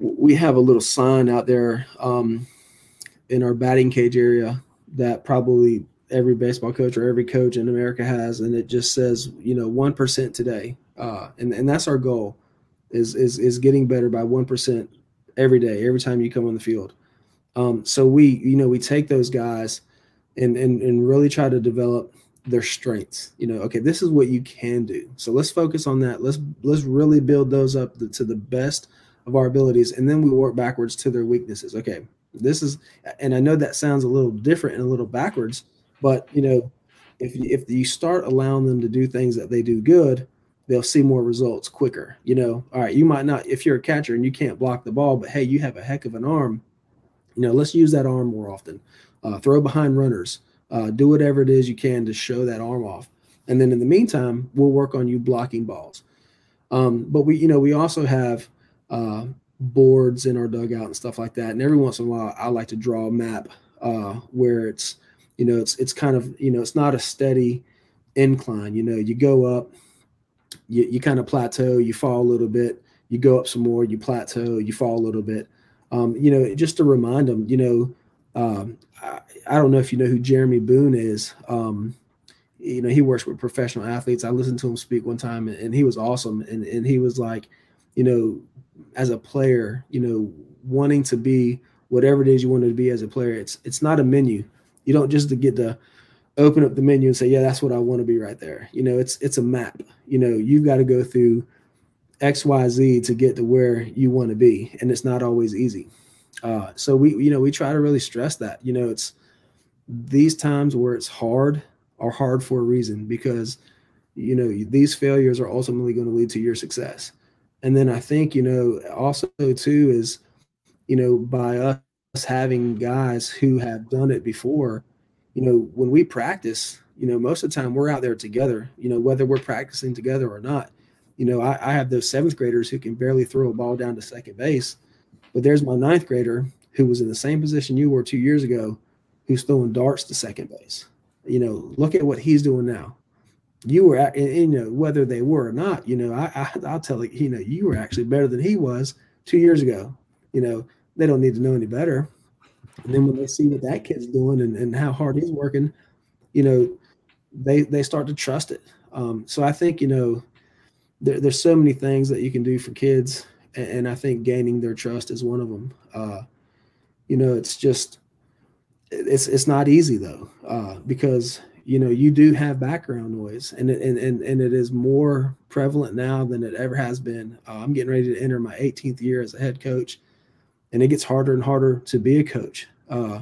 we have a little sign out there um, in our batting cage area that probably every baseball coach or every coach in America has, and it just says, you know, one percent today, uh, and and that's our goal is is is getting better by one percent every day, every time you come on the field. Um, so we, you know, we take those guys and and and really try to develop their strengths. You know, okay, this is what you can do. So let's focus on that. Let's let's really build those up to the best of our abilities, and then we work backwards to their weaknesses. Okay, this is, and I know that sounds a little different and a little backwards, but you know, if if you start allowing them to do things that they do good, they'll see more results quicker. You know, all right, you might not, if you're a catcher and you can't block the ball, but hey, you have a heck of an arm. You know, let's use that arm more often. Uh, throw behind runners. Uh, do whatever it is you can to show that arm off. And then in the meantime, we'll work on you blocking balls. Um, but we, you know, we also have uh, boards in our dugout and stuff like that. And every once in a while, I like to draw a map uh, where it's, you know, it's it's kind of, you know, it's not a steady incline. You know, you go up, you, you kind of plateau, you fall a little bit, you go up some more, you plateau, you fall a little bit. Um, you know, just to remind them, you know, um, I, I, don't know if you know who Jeremy Boone is. Um, you know, he works with professional athletes. I listened to him speak one time and, and he was awesome. And, and he was like, you know, as a player, you know, wanting to be whatever it is you want to be as a player, it's it's not a menu. You don't just to get the open up the menu and say, yeah, that's what I want to be right there. You know, it's it's a map. You know, you've got to go through X, Y, Z to get to where you want to be, and it's not always easy. Uh, so we, you know, we try to really stress that. You know, it's these times where it's hard are hard for a reason because you know these failures are ultimately going to lead to your success. And then I think you know also too is you know by us having guys who have done it before you know, when we practice, you know, most of the time we're out there together, you know, whether we're practicing together or not. You know, I, I have those seventh graders who can barely throw a ball down to second base, but there's my ninth grader who was in the same position you were two years ago, who's throwing darts to second base. You know, look at what he's doing now. You were, at, and, and, you know, whether they were or not, you know, I, I, I'll tell you, you know, you were actually better than he was two years ago. You know, they don't need to know any better. And then when they see what that kid's doing and, and how hard he's working, you know, they they start to trust it. Um, so I think you know, there, there's so many things that you can do for kids, and, and I think gaining their trust is one of them. Uh, you know, it's just it's it's not easy though uh, because you know you do have background noise, and it, and and and it is more prevalent now than it ever has been. Uh, I'm getting ready to enter my 18th year as a head coach and it gets harder and harder to be a coach uh,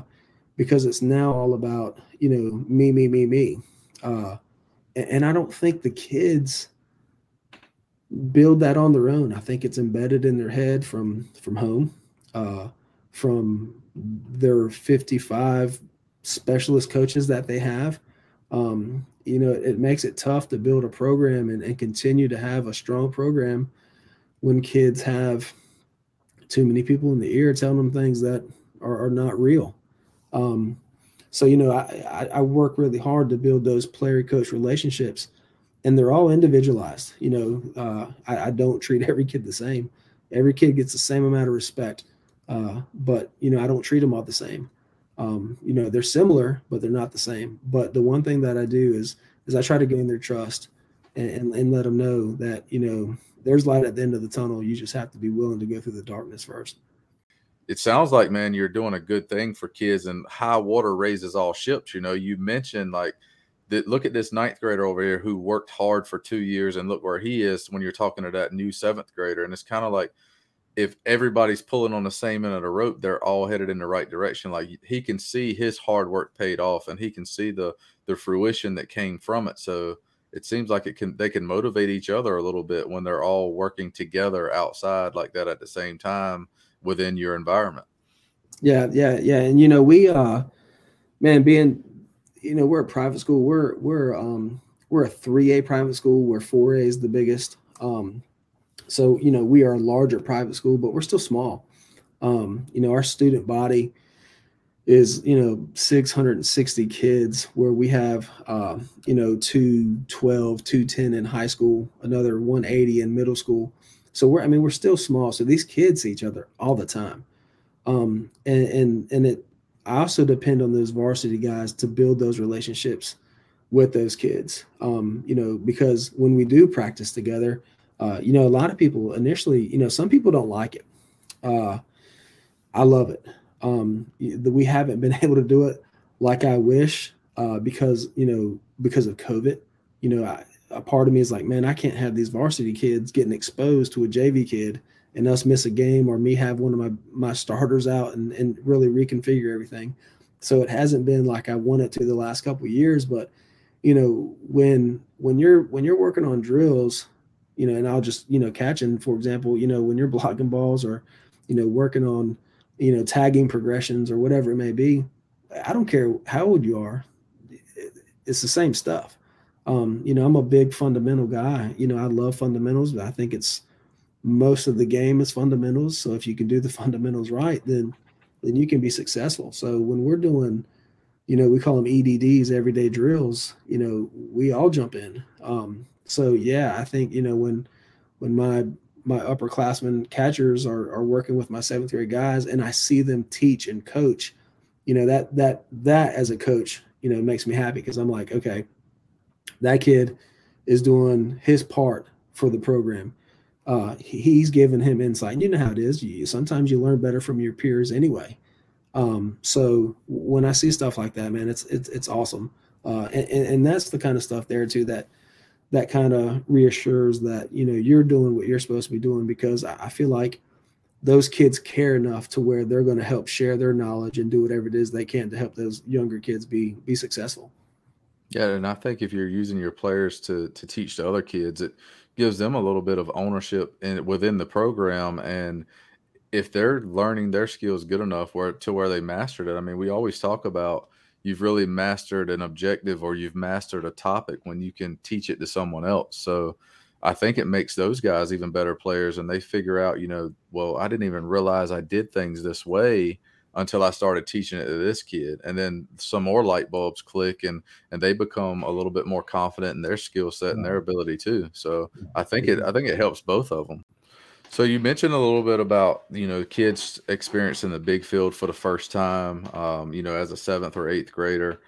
because it's now all about you know me me me me. Uh, and, and, i don't think the kids build that on their own. I think it's embedded in their head from from home uh, from their 55 specialist coaches that they have. Um, you know it makes it tough to build a program and, and continue to have a strong program when kids have too many people in the ear telling them things that are, are not real. Um, so you know, I, I, work really hard to build those player coach relationships, and they're all individualized. You know, uh, I, I, don't treat every kid the same. Every kid gets the same amount of respect, uh, but you know, I don't treat them all the same. Um, you know, they're similar, but they're not the same. But the one thing that I do is is I try to gain their trust and, and, and let them know that you know there's light at the end of the tunnel. You just have to be willing to go through the darkness first. It sounds like, man, you're doing a good thing for kids, and high water raises all ships. You know, you mentioned like that. Look at this ninth grader over here who worked hard for two years, and look where he is when you're talking to that new seventh grader. And it's kind of like if everybody's pulling on the same end of the rope, they're all headed in the right direction. Like he can see his hard work paid off, and he can see the the fruition that came from it. So it seems like it can they can motivate each other a little bit when they're all working together outside like that at the same time within your environment. Yeah, yeah, yeah. And you know, we uh man, being you know, we're a private school. We're we're um we're a 3A private school where 4A is the biggest. Um so, you know, we are a larger private school, but we're still small. Um, you know, our student body is you know 660 kids where we have uh, you know 212 210 in high school another 180 in middle school. So we're i mean we're still small. So these kids see each other all the time. Um, and and and it i also depend on those varsity guys to build those relationships with those kids. Um, you know because when we do practice together uh, you know a lot of people initially you know some people don't like it. Uh, i love it um, we haven't been able to do it like I wish uh, because you know because of COVID. You know, I, a part of me is like, man, I can't have these varsity kids getting exposed to a JV kid and us miss a game or me have one of my my starters out and, and really reconfigure everything. So it hasn't been like I wanted to the last couple years, but you know when when you're when you're working on drills, you know, and I'll just you know catching for example, you know when you're blocking balls or you know working on you know, tagging progressions or whatever it may be. I don't care how old you are. It's the same stuff. Um, you know, I'm a big fundamental guy. You know, I love fundamentals. But I think it's most of the game is fundamentals. So if you can do the fundamentals right, then then you can be successful. So when we're doing, you know, we call them EDDs, everyday drills. You know, we all jump in. Um, so yeah, I think you know when when my my upperclassmen catchers are, are working with my seventh grade guys and I see them teach and coach, you know, that that that as a coach, you know, makes me happy because I'm like, okay, that kid is doing his part for the program. Uh, he's giving him insight. You know how it is. You, sometimes you learn better from your peers anyway. Um, so when I see stuff like that, man, it's it's it's awesome. Uh, and, and that's the kind of stuff there too that that kind of reassures that you know you're doing what you're supposed to be doing because I feel like those kids care enough to where they're going to help share their knowledge and do whatever it is they can to help those younger kids be be successful. Yeah, and I think if you're using your players to to teach the other kids, it gives them a little bit of ownership in within the program and if they're learning their skills good enough where to where they mastered it. I mean, we always talk about you've really mastered an objective or you've mastered a topic when you can teach it to someone else. So I think it makes those guys even better players and they figure out, you know, well, I didn't even realize I did things this way until I started teaching it to this kid. And then some more light bulbs click and and they become a little bit more confident in their skill set and their ability too. So I think it I think it helps both of them. So you mentioned a little bit about you know kids experiencing the big field for the first time. Um, you know, as a seventh or eighth grader.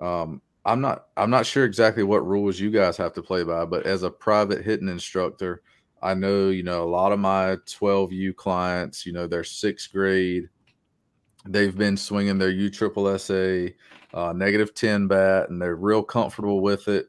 Um, I'm not I'm not sure exactly what rules you guys have to play by, but as a private hitting instructor, I know you know a lot of my 12U clients. You know, they're sixth grade. They've been swinging their U triple SA uh, negative 10 bat, and they're real comfortable with it.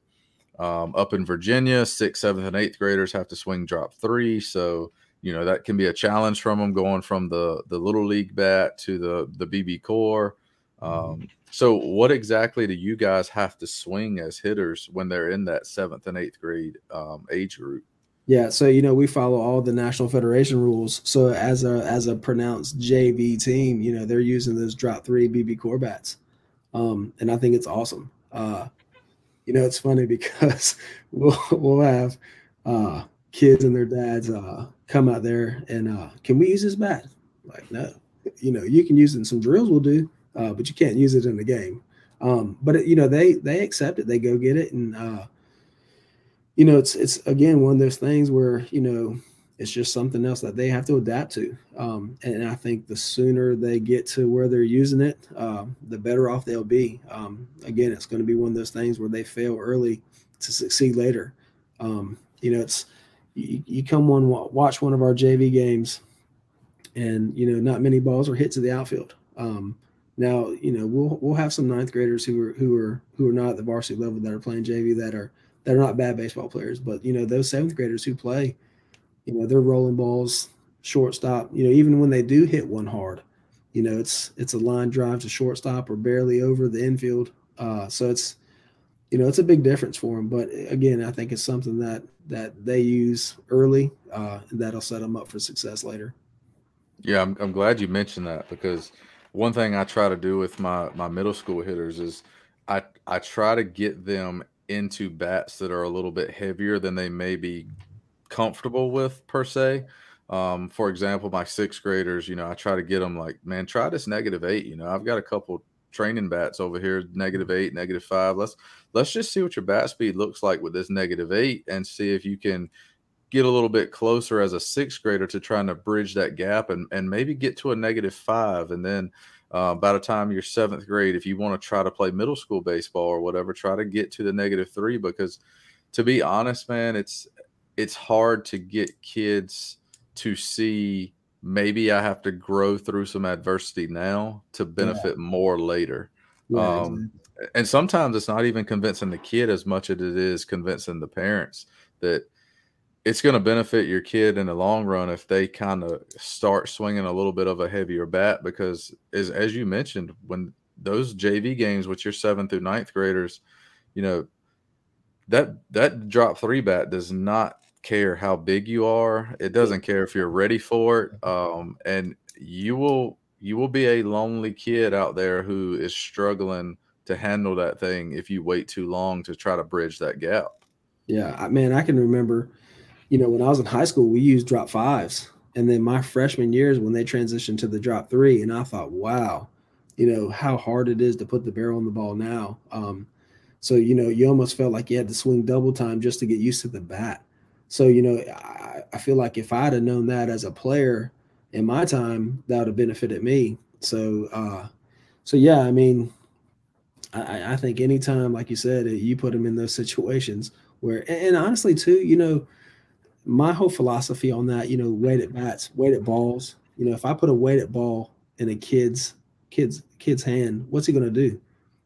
Um, up in Virginia, sixth, seventh, and eighth graders have to swing drop three, so you know that can be a challenge from them going from the the little league bat to the the BBCOR. Mm-hmm. Um, so, what exactly do you guys have to swing as hitters when they're in that seventh and eighth grade um, age group? Yeah, so you know we follow all the National Federation rules. So as a as a pronounced JV team, you know they're using those drop three BBCOR bats, um, and I think it's awesome. Uh, you know, it's funny because we'll we'll have uh, kids and their dads uh, come out there and uh, can we use this bat? Like, no, you know, you can use it in some drills, we'll do, uh, but you can't use it in the game. Um, but it, you know, they they accept it, they go get it, and uh, you know, it's it's again one of those things where you know it's just something else that they have to adapt to. Um, and I think the sooner they get to where they're using it, uh, the better off they'll be. Um, again, it's going to be one of those things where they fail early to succeed later. Um, you know, it's you, you come one watch one of our JV games, and you know not many balls are hit to the outfield. Um, now you know we'll we'll have some ninth graders who are who are who are not at the varsity level that are playing JV that are that are not bad baseball players, but you know those seventh graders who play, you know they're rolling balls shortstop. You know even when they do hit one hard, you know it's it's a line drive to shortstop or barely over the infield. Uh, so it's you know, it's a big difference for them. But again, I think it's something that that they use early, uh, and that'll set them up for success later. Yeah, I'm, I'm glad you mentioned that because one thing I try to do with my my middle school hitters is I I try to get them into bats that are a little bit heavier than they may be comfortable with per se. Um, for example, my sixth graders, you know, I try to get them like, man, try this negative eight. You know, I've got a couple training bats over here, negative eight, negative five. Let's let's just see what your bat speed looks like with this negative eight and see if you can get a little bit closer as a sixth grader to trying to bridge that gap and, and maybe get to a negative five. And then uh, by the time you're seventh grade, if you want to try to play middle school baseball or whatever, try to get to the negative three because to be honest, man, it's it's hard to get kids to see maybe I have to grow through some adversity now to benefit yeah. more later. Yeah, um, exactly. And sometimes it's not even convincing the kid as much as it is convincing the parents that it's going to benefit your kid in the long run if they kind of start swinging a little bit of a heavier bat because as, as you mentioned when those jv games with your seventh through ninth graders you know that that drop three bat does not care how big you are. It doesn't care if you're ready for it. Um, and you will you will be a lonely kid out there who is struggling to handle that thing if you wait too long to try to bridge that gap. Yeah, man, I can remember, you know, when I was in high school, we used drop fives. And then my freshman years when they transitioned to the drop three, and I thought, wow, you know, how hard it is to put the barrel on the ball now. Um, so, you know, you almost felt like you had to swing double time just to get used to the bat. So, you know, I, I feel like if I'd have known that as a player in my time, that would have benefited me. So, uh, so yeah, I mean, I, I think anytime, like you said, you put them in those situations where, and, honestly, too, you know, my whole philosophy on that, you know, weighted bats, weighted balls. You know, if I put a weighted ball in a kid's kid's kid's hand, what's he going to do?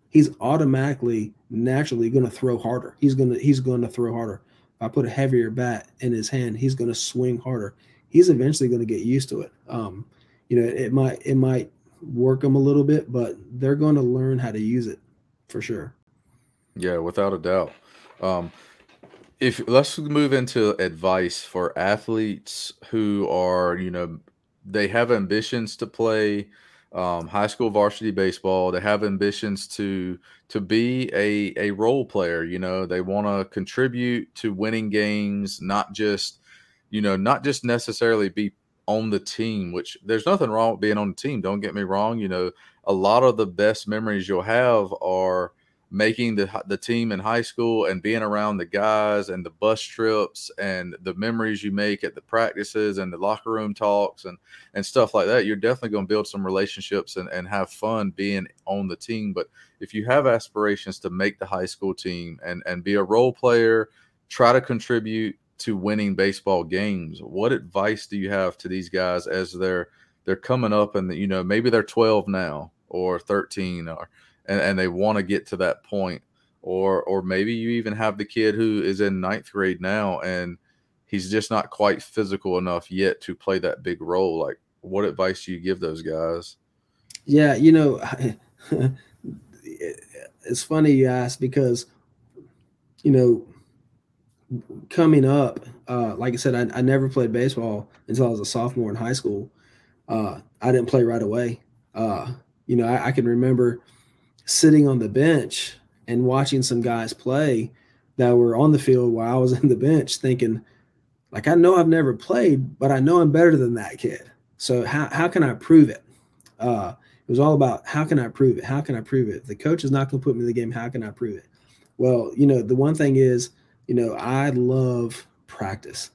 He's automatically, naturally going to throw harder. He's going to he's going to throw harder. If I put a heavier bat in his hand, he's going to swing harder. He's eventually going to get used to it. Um, you know, it might it might work them a little bit, but they're going to learn how to use it for sure. Yeah, without a doubt. Um, if let's move into advice for athletes who are, you know, they have ambitions to play um, high school varsity baseball. They have ambitions to to be a a role player. You know, they want to contribute to winning games, not just you know, not just necessarily be on the team. Which there's nothing wrong with being on the team. Don't get me wrong. You know, a lot of the best memories you'll have are making the the team in high school and being around the guys and the bus trips and the memories you make at the practices and the locker room talks and and stuff like that. You're definitely going to build some relationships and, and have fun being on the team. But if you have aspirations to make the high school team and and be a role player try to contribute to winning baseball games what advice do you have to these guys as they're they're coming up and you know maybe they're 12 now or 13 or and, and they want to get to that point. Or or maybe you even have the kid who is in ninth grade now and he's just not quite physical enough yet to play that big role. Like what advice do you give those guys? Yeah you know it's funny you ask because you know coming up uh, like i said I, I, never played baseball until i was a sophomore in high school. Uh, i didn't play right away. Uh, you know I, I can remember sitting on the bench and watching some guys play that were on the field while I was in the bench thinking, like, I know I've never played, but I know I'm better than that kid. So how, how can I prove it? Uh, it was all about how can I prove it? How can I prove it? The coach is not going to put me in the game, how can I prove it? Well, you know, the one thing is, you know, I love practice.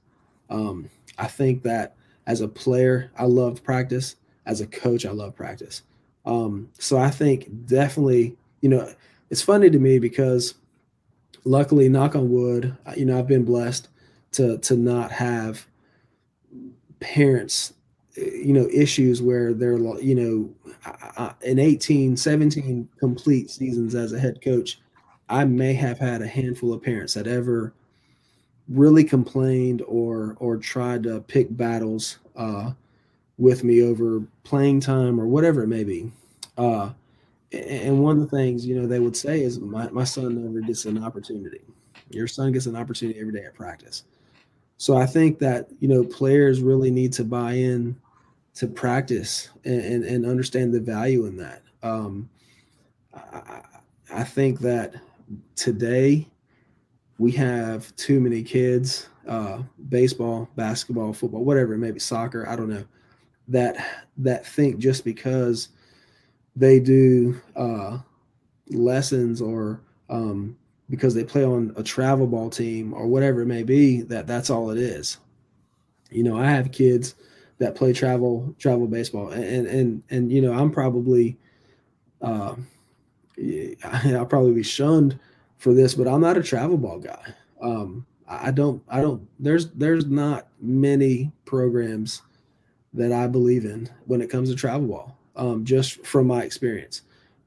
Um, I think that as a player, I love practice. As a coach, I love practice. Um, so I think definitely, you know, it's funny to me because luckily, knock on wood, you know, I've been blessed to to not have parents, you know, issues where they're, you know, in 18, 17 complete seasons as a head coach, I may have had a handful of parents that ever really complained or or tried to pick battles uh, with me over playing time or whatever it may be. Uh, and one of the things you know they would say is my, my son never gets an opportunity your son gets an opportunity every day at practice so i think that you know players really need to buy in to practice and, and, and understand the value in that. Um, I, I think that today we have too many kids, uh, baseball, basketball, football, whatever, maybe soccer, I don't know, that that think just because they do uh, lessons or um, because they play on a travel ball team or whatever it may be, that that's all it is. You know, I have kids that play travel travel baseball, and and and you know, I'm probably uh, I'll probably be shunned for this, but I'm not a travel ball guy. Um, I don't, I don't. There's, there's not many programs that I believe in when it comes to travel ball. Um, just from my experience,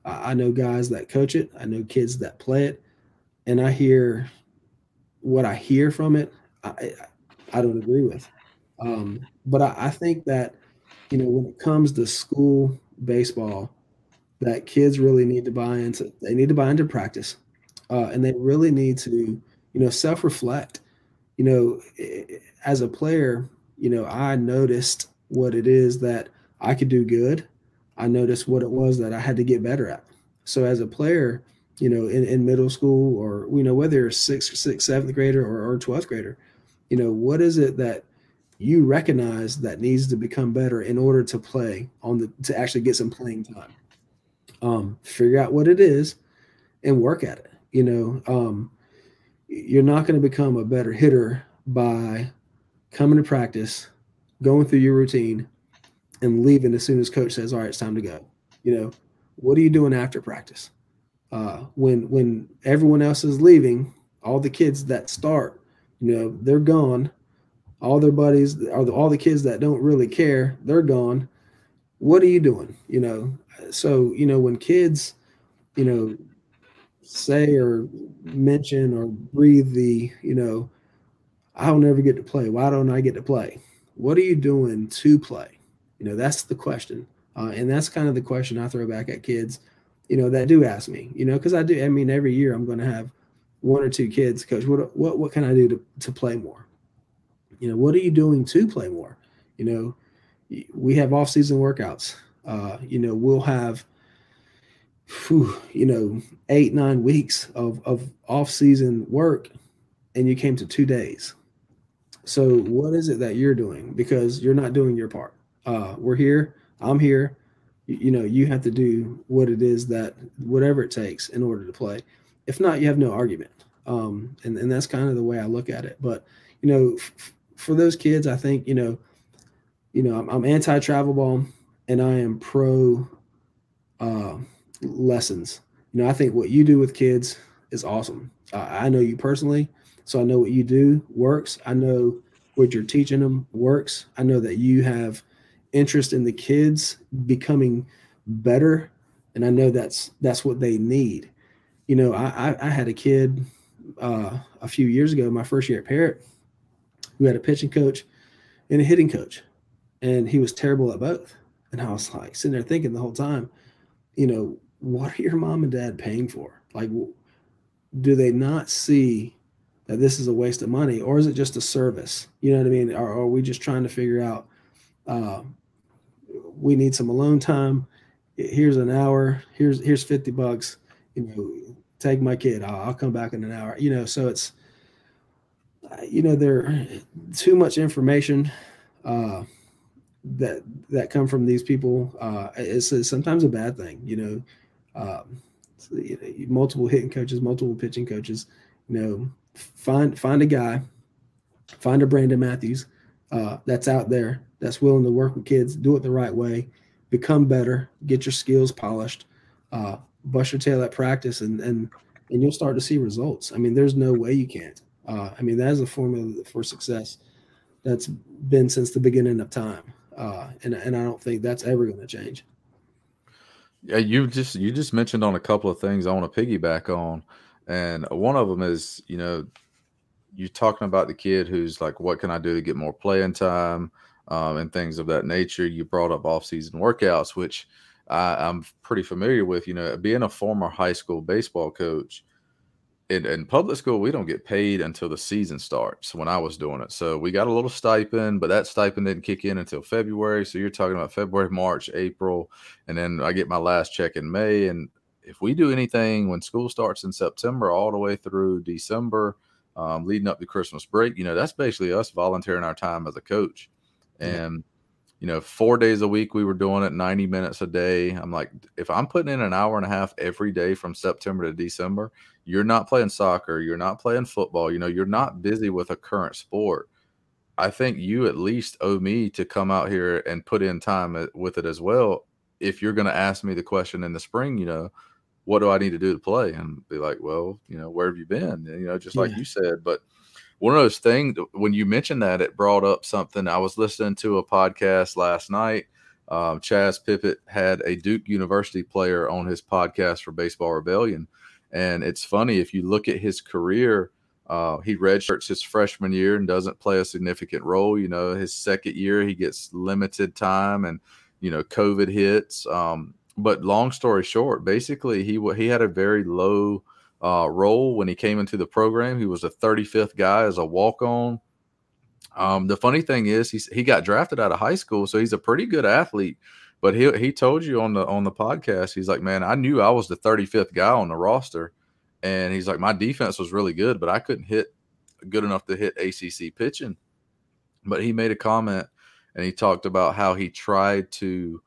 I, I know guys that coach it. I know kids that play it, and I hear what I hear from it. I, I don't agree with. Um, but I, I think that you know when it comes to school baseball, that kids really need to buy into. They need to buy into practice, uh, and they really need to, you know, self-reflect. You know, as a player, you know, I noticed what it is that I could do good. I noticed what it was that I had to get better at. So as a player, you know, in, in middle school or you know whether you're sixth, sixth, seventh grader or, or 12th grader, you know, what is it that you recognize that needs to become better in order to play on the to actually get some playing time um, figure out what it is and work at it. You know, um, you're not going to become a better hitter by coming to practice, going through your routine, and leaving as soon as coach says, "All right, it's time to go." You know, what are you doing after practice? Uh, when when everyone else is leaving, all the kids that start, you know, they're gone. All their buddies, all the kids that don't really care, they're gone. What are you doing? You know, so you know when kids you know say or mention or breathe the you know i'll never get to play why don't i get to play what are you doing to play? You know that's the question. Uh, and that's kind of the question i throw back at kids you know that do ask me you know because i do i mean every year i'm going to have one or two kids coach what what what can i do to, to play more? You know what are you doing to play more? You know we have off season workouts. Uh, you know, we'll have, whew, you know, eight, nine weeks of, of off season work and you came to two days. So what is it that you're doing? Because you're not doing your part. Uh, we're here. I'm here. You, you know, you have to do what it is that whatever it takes in order to play. If not, you have no argument. Um, and, and that's kind of the way I look at it. But, you know, f- for those kids, I think, you know, you know, I'm, I'm anti travel ball and I am pro uh, lessons. You know, I think what you do with kids is awesome. Uh, I know you personally, so I know what you do works. I know what you're teaching them works. I know that you have interest in the kids becoming better, and I know that's that's what they need. You know, I I, I had a kid uh, a few years ago, my first year at Parrott, who had a pitching coach and a hitting coach, and he was terrible at both. And I was like sitting there thinking the whole time, you know, what are your mom and dad paying for? Like, do they not see that this is a waste of money or is it just a service? You know what I mean? Or, or are we just trying to figure out, uh, we need some alone time. Here's an hour. Here's, here's 50 bucks, you know, take my kid. I'll, I'll come back in an hour, you know? So it's, you know, there too much information. Uh, that that come from these people uh, is sometimes a bad thing. You know, know, multiple hitting coaches, multiple pitching coaches. You know, find find a guy, find a Brandon Matthews uh, that's out there that's willing to work with kids, do it the right way, become better, get your skills polished, uh, bust your tail at practice, and and and you'll start to see results. I mean, there's no way you can't. Uh, I mean, that is a formula for success that's been since the beginning of time uh, and and I don't think that's ever going to change. Yeah, you just you just mentioned on a couple of things I want to piggyback on, and one of them is you know you're talking about the kid who's like, what can I do to get more playing time um, and things of that nature. You brought up off-season workouts, which I, I'm pretty familiar with. You know, being a former high school baseball coach, in, in public school, we don't get paid until the season starts when I was doing it. So we got a little stipend, but that stipend didn't kick in until February. So you're talking about February, March, April, and then I get my last check in May. And if we do anything when school starts in September all the way through December, um, leading up to Christmas break, you know, that's basically us volunteering our time as a coach. And you know, four days a week we were doing it 90 minutes a day. I'm like, if I'm putting in an hour and a half every day from September to December, you're not playing soccer, you're not playing football, you know, you're not busy with a current sport. I think you at least owe me to come out here and put in time with it as well. If you're going to ask me the question in the spring, you know, what do I need to do to play? And be like, well, you know, where have you been? And, you know, just like you said, but one of those things when you mentioned that it brought up something i was listening to a podcast last night um, Chas Pippitt had a duke university player on his podcast for baseball rebellion and it's funny if you look at his career uh, he redshirts his freshman year and doesn't play a significant role you know his second year he gets limited time and you know covid hits um, but long story short basically he he had a very low uh, role when he came into the program. He was a 35th guy as a walk on. Um, the funny thing is, he he got drafted out of high school, so he's a pretty good athlete. But he he told you on the on the podcast, he's like, man, I knew I was the 35th guy on the roster, and he's like, my defense was really good, but I couldn't hit good enough to hit ACC pitching. But he made a comment, and he talked about how he tried to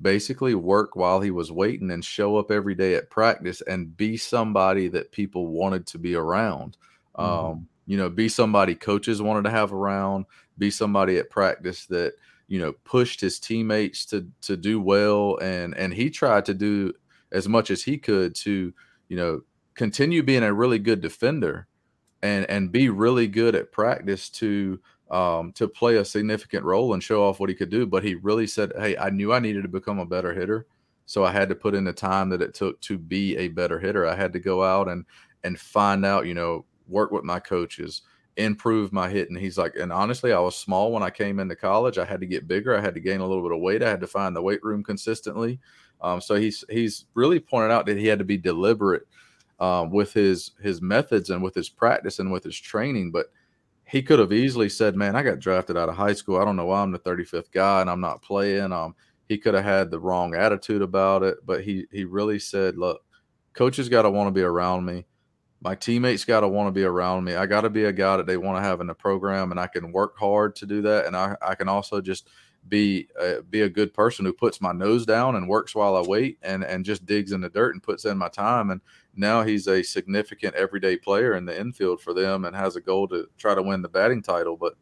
basically work while he was waiting and show up every day at practice and be somebody that people wanted to be around. Mm-hmm. Um, you know, be somebody coaches wanted to have around, be somebody at practice that, you know, pushed his teammates to to do well and and he tried to do as much as he could to, you know, continue being a really good defender and and be really good at practice to um, to play a significant role and show off what he could do. But he really said, Hey, I knew I needed to become a better hitter. So I had to put in the time that it took to be a better hitter. I had to go out and and find out, you know, work with my coaches, improve my hitting. He's like, and honestly, I was small when I came into college. I had to get bigger. I had to gain a little bit of weight. I had to find the weight room consistently. Um, so he's he's really pointed out that he had to be deliberate um, with his his methods and with his practice and with his training. But he could have easily said, "Man, I got drafted out of high school. I don't know why I'm the 35th guy and I'm not playing." Um, he could have had the wrong attitude about it, but he he really said, "Look, coaches got to want to be around me. My teammates got to want to be around me. I got to be a guy that they want to have in the program, and I can work hard to do that. And I I can also just be a, be a good person who puts my nose down and works while I wait and and just digs in the dirt and puts in my time. And now he's a significant everyday player in the infield for them and has a goal to try to win the batting title. But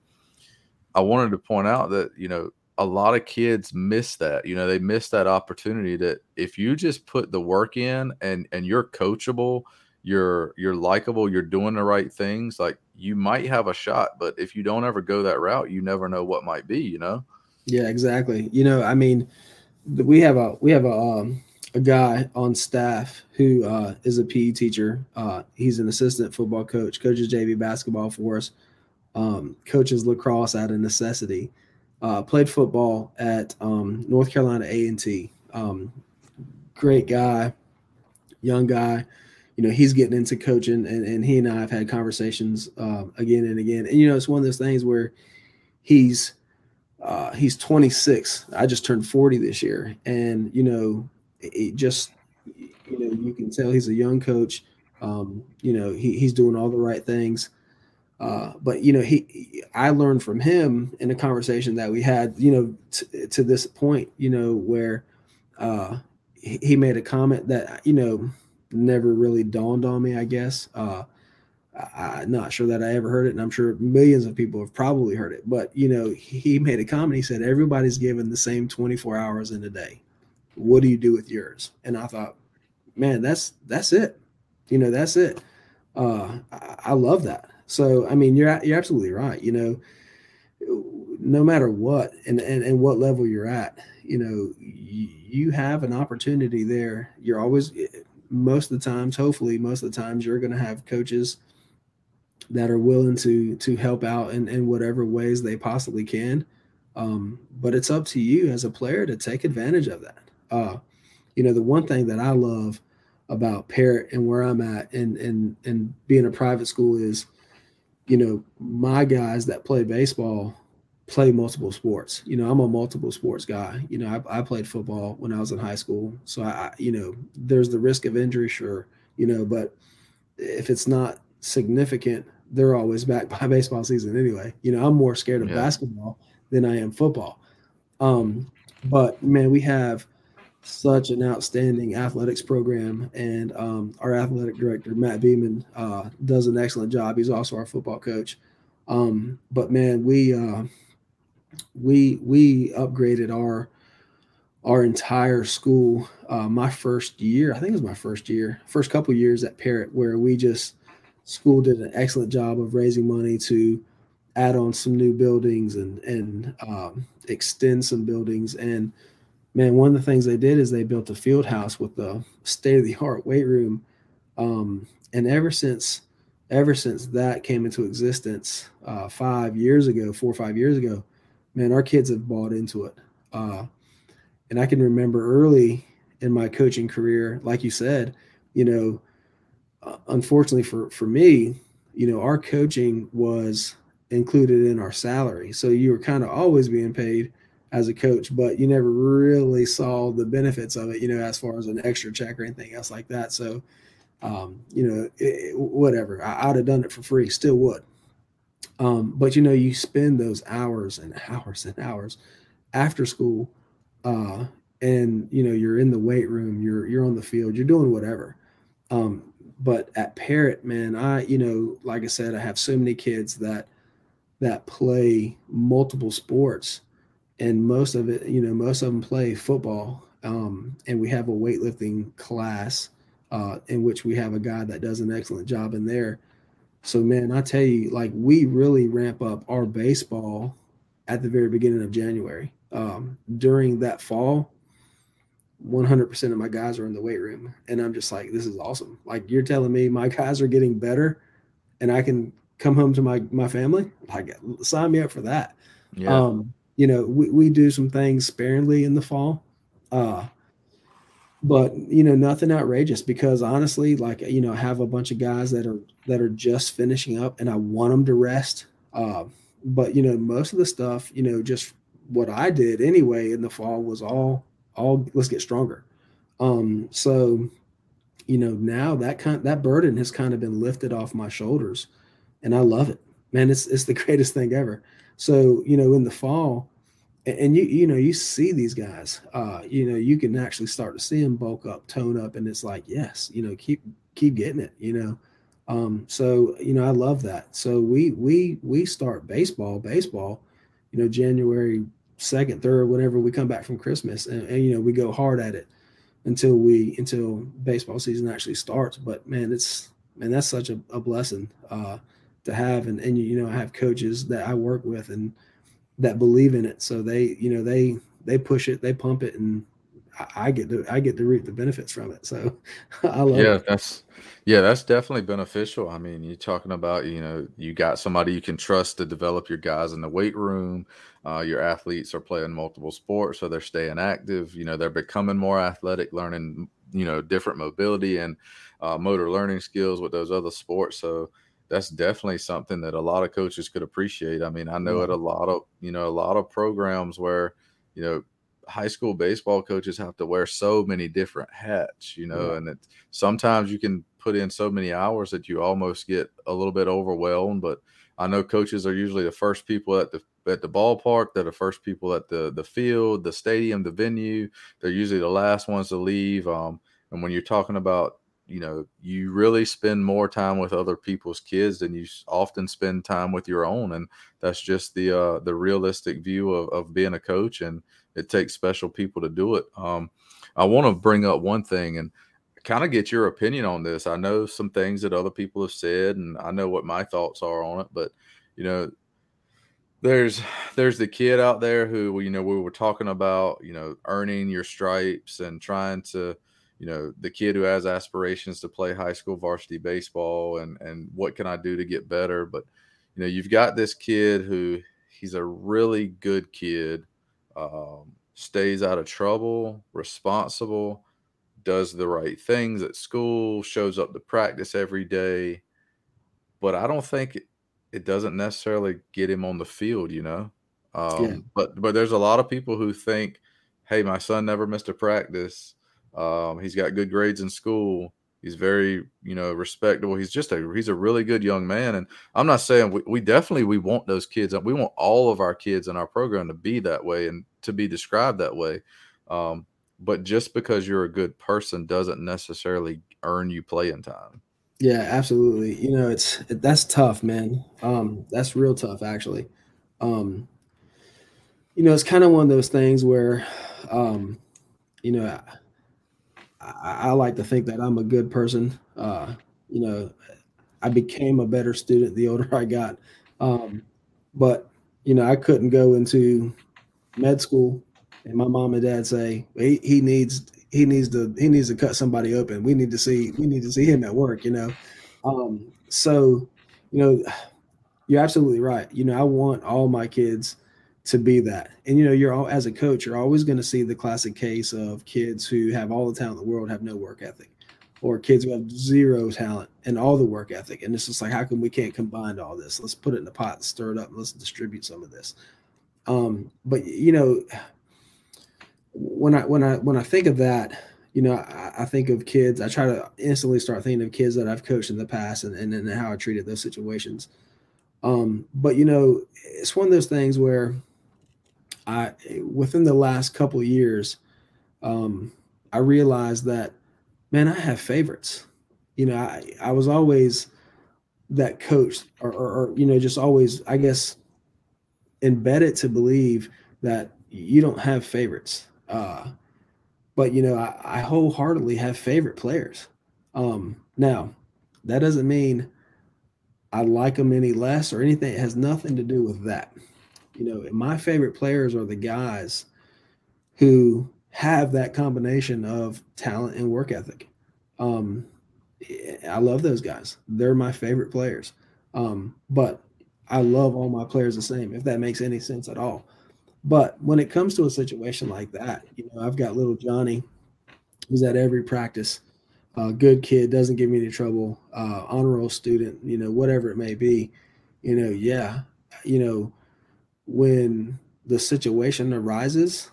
I wanted to point out that you know a lot of kids miss that. You know they miss that opportunity that if you just put the work in and and you're coachable you're you're likable you're doing the right things like you might have a shot but if you don't ever go that route you never know what might be you know yeah, exactly. You know, I mean, we have a we have a um, a guy on staff who uh, is a PE teacher. Uh, he's an assistant football coach, coaches JV basketball for us, um, coaches lacrosse out of necessity. Uh, played football at um, North Carolina A and T. Um, great guy, young guy. You know, he's getting into coaching, and, and he and I have had conversations uh, again and again. And you know, it's one of those things where he's uh, he's 26. I just turned 40 this year, and you know, it just you know you can tell he's a young coach. Um, you know, he, he's doing all the right things. Uh, but you know, he I learned from him in a conversation that we had. You know, t- to this point, you know, where uh, he, he made a comment that you know never really dawned on me. I guess. Uh, I'm not sure that I ever heard it, and I'm sure millions of people have probably heard it. But you know, he made a comment. He said, "Everybody's given the same 24 hours in a day. What do you do with yours?" And I thought, man, that's that's it. You know, that's it. Uh, I, I love that. So, I mean, you're you're absolutely right. You know, no matter what and and, and what level you're at, you know, you, you have an opportunity there. You're always most of the times, hopefully, most of the times, you're going to have coaches that are willing to to help out in, in whatever ways they possibly can. Um, but it's up to you as a player to take advantage of that. Uh, you know, the one thing that I love about Parrott and where I'm at and and and being a private school is, you know, my guys that play baseball play multiple sports. You know, I'm a multiple sports guy. You know, I, I played football when I was in high school, so I, you know, there's the risk of injury, sure, you know, but if it's not significant, they're always back by baseball season anyway. You know, I'm more scared of yeah. basketball than I am football. Um, but man, we have such an outstanding athletics program, and um, our athletic director Matt Beeman uh, does an excellent job. He's also our football coach. Um, but man, we uh, we we upgraded our our entire school. Uh, my first year, I think it was my first year, first couple years at Parrott, where we just school did an excellent job of raising money to add on some new buildings and and um, extend some buildings and man, one of the things they did is they built a field house with a state of the art weight room. Um, and ever since, ever since that came into existence uh, five years ago, four or five years ago, man, our kids have bought into it. Uh, and I can remember early in my coaching career, like you said, you know, uh, unfortunately for for me, you know, our coaching was included in our salary, so you were kind of always being paid as a coach, but you never really saw the benefits of it, you know, as far as an extra check or anything else like that. So, um, you know, it, whatever, I, would have done it for free, still would. Um, but you know, you spend those hours and hours and hours after school, uh, and you know, you're in the weight room, you're you're on the field, you're doing whatever. Um, but at Parrott, man, I, you know, like I said, I have so many kids that that play multiple sports and most of it, you know, most of them play football. Um, and we have a weightlifting class uh, in which we have a guy that does an excellent job in there. So, man, I tell you, like we really ramp up our baseball at the very beginning of January. Um, during that fall, 100% of my guys are in the weight room, and I'm just like, this is awesome. Like you're telling me my guys are getting better, and I can come home to my my family. Like, sign me up for that. Yeah. Um, you know, we, we do some things sparingly in the fall. Uh, but you know, nothing outrageous because honestly, like, you know, I have a bunch of guys that are that are just finishing up and I want them to rest. Uh, but you know, most of the stuff, you know, just what I did anyway in the fall was all all let's get stronger. Um, so you know, now that kind that burden has kind of been lifted off my shoulders and I love it. Man, it's it's the greatest thing ever. So, you know, in the fall, and you you know you see these guys uh you know you can actually start to see them bulk up tone up and it's like yes you know keep keep getting it you know um so you know i love that so we we we start baseball baseball you know january second third whenever we come back from christmas and, and you know we go hard at it until we until baseball season actually starts. But man it's man that's such a, a blessing uh to have. And and you know I have coaches that I work with and that believe in it. So they you know they they push it they pump it and I, I get to I get to reap the benefits from it. So I love yeah it. that's yeah that's definitely beneficial. I mean you're talking about you know you got somebody you can trust to develop your guys in the weight room uh, your athletes are playing multiple sports so they're staying active you know they're becoming more athletic learning you know different mobility and uh, motor learning skills with those other sports so that's definitely something that a lot of coaches could appreciate. I mean, I know mm-hmm. at a lot of, you know, a lot of programs where, you know, high school baseball coaches have to wear so many different hats, you know, yeah. and it sometimes you can put in so many hours that you almost get a little bit overwhelmed. But I know coaches are usually the first people at the at the ballpark. They're the first people at the the field, the stadium, the venue. They're usually the last ones to leave. Um, and when you're talking about you know you really spend more time with other people's kids than you often spend time with your own and that's just the uh the realistic view of, of being a coach and it takes special people to do it um i want to bring up one thing and kind of get your opinion on this i know some things that other people have said and i know what my thoughts are on it but you know there's there's the kid out there who you know we were talking about you know earning your stripes and trying to you know the kid who has aspirations to play high school varsity baseball and and what can I do to get better but you know you've got this kid who he's a really good kid um, stays out of trouble responsible does the right things at school, shows up to practice every day. But I don't think it, doesn't necessarily get him on the field, you know. Um, yeah. But but there's a lot of people who think, hey, my son never missed a practice. Um, he's got good grades in school. He's very, you know, respectable. He's just a he's a really good young man. And I'm not saying we, we definitely we want those kids. We want all of our kids in our program to be that way and to be described that way. Um, but just because you're a good person doesn't necessarily earn you playing time. Yeah, absolutely. You know, it's that's tough, man. Um, that's real tough, actually. Um, you know, it's kind of one of those things where, um, you know, I, I, like to think that I'm a good person. Uh, you know, I became a better student the older I got. Um, but you know, I couldn't go into med school and my mom and dad say he, he needs he needs to he needs to cut somebody open. We need to see we need to see him at work, you know. Um, so, you know, you're absolutely right. You know, I want all my kids to be that. And you know, you're all as a coach, you're always going to see the classic case of kids who have all the talent in the world have no work ethic, or kids who have zero talent and all the work ethic. And it's just like, how come we can't combine all this? Let's put it in the pot and stir it up and let's distribute some of this. Um, but you know, when I when I when I think of that, you know, I, I, think of kids. I try to instantly start thinking of kids that I've coached in the past and and, and how I treated those situations. Um, but you know, it's one of those things where I within the last couple years, um, I realized that man, I have favorites. You know, I I was always that coach, or, or, or you know, just always, I guess, embedded to believe that you don't have favorites uh, but you know, I, I, wholeheartedly have favorite players. Um, now, that doesn't mean I like them any less or anything. It has nothing to do with that. You know, my favorite players are the guys who have that combination of talent and work ethic. Um, I love those guys. They're my favorite players. Um, but I love all my players the same, if that makes any sense at all. But when it comes to a situation like that, you know, I've got little Johnny who's at every practice, good kid, doesn't give me any trouble, uh, honor roll student, you know, whatever it may be. You know, yeah, you know, when the situation arises,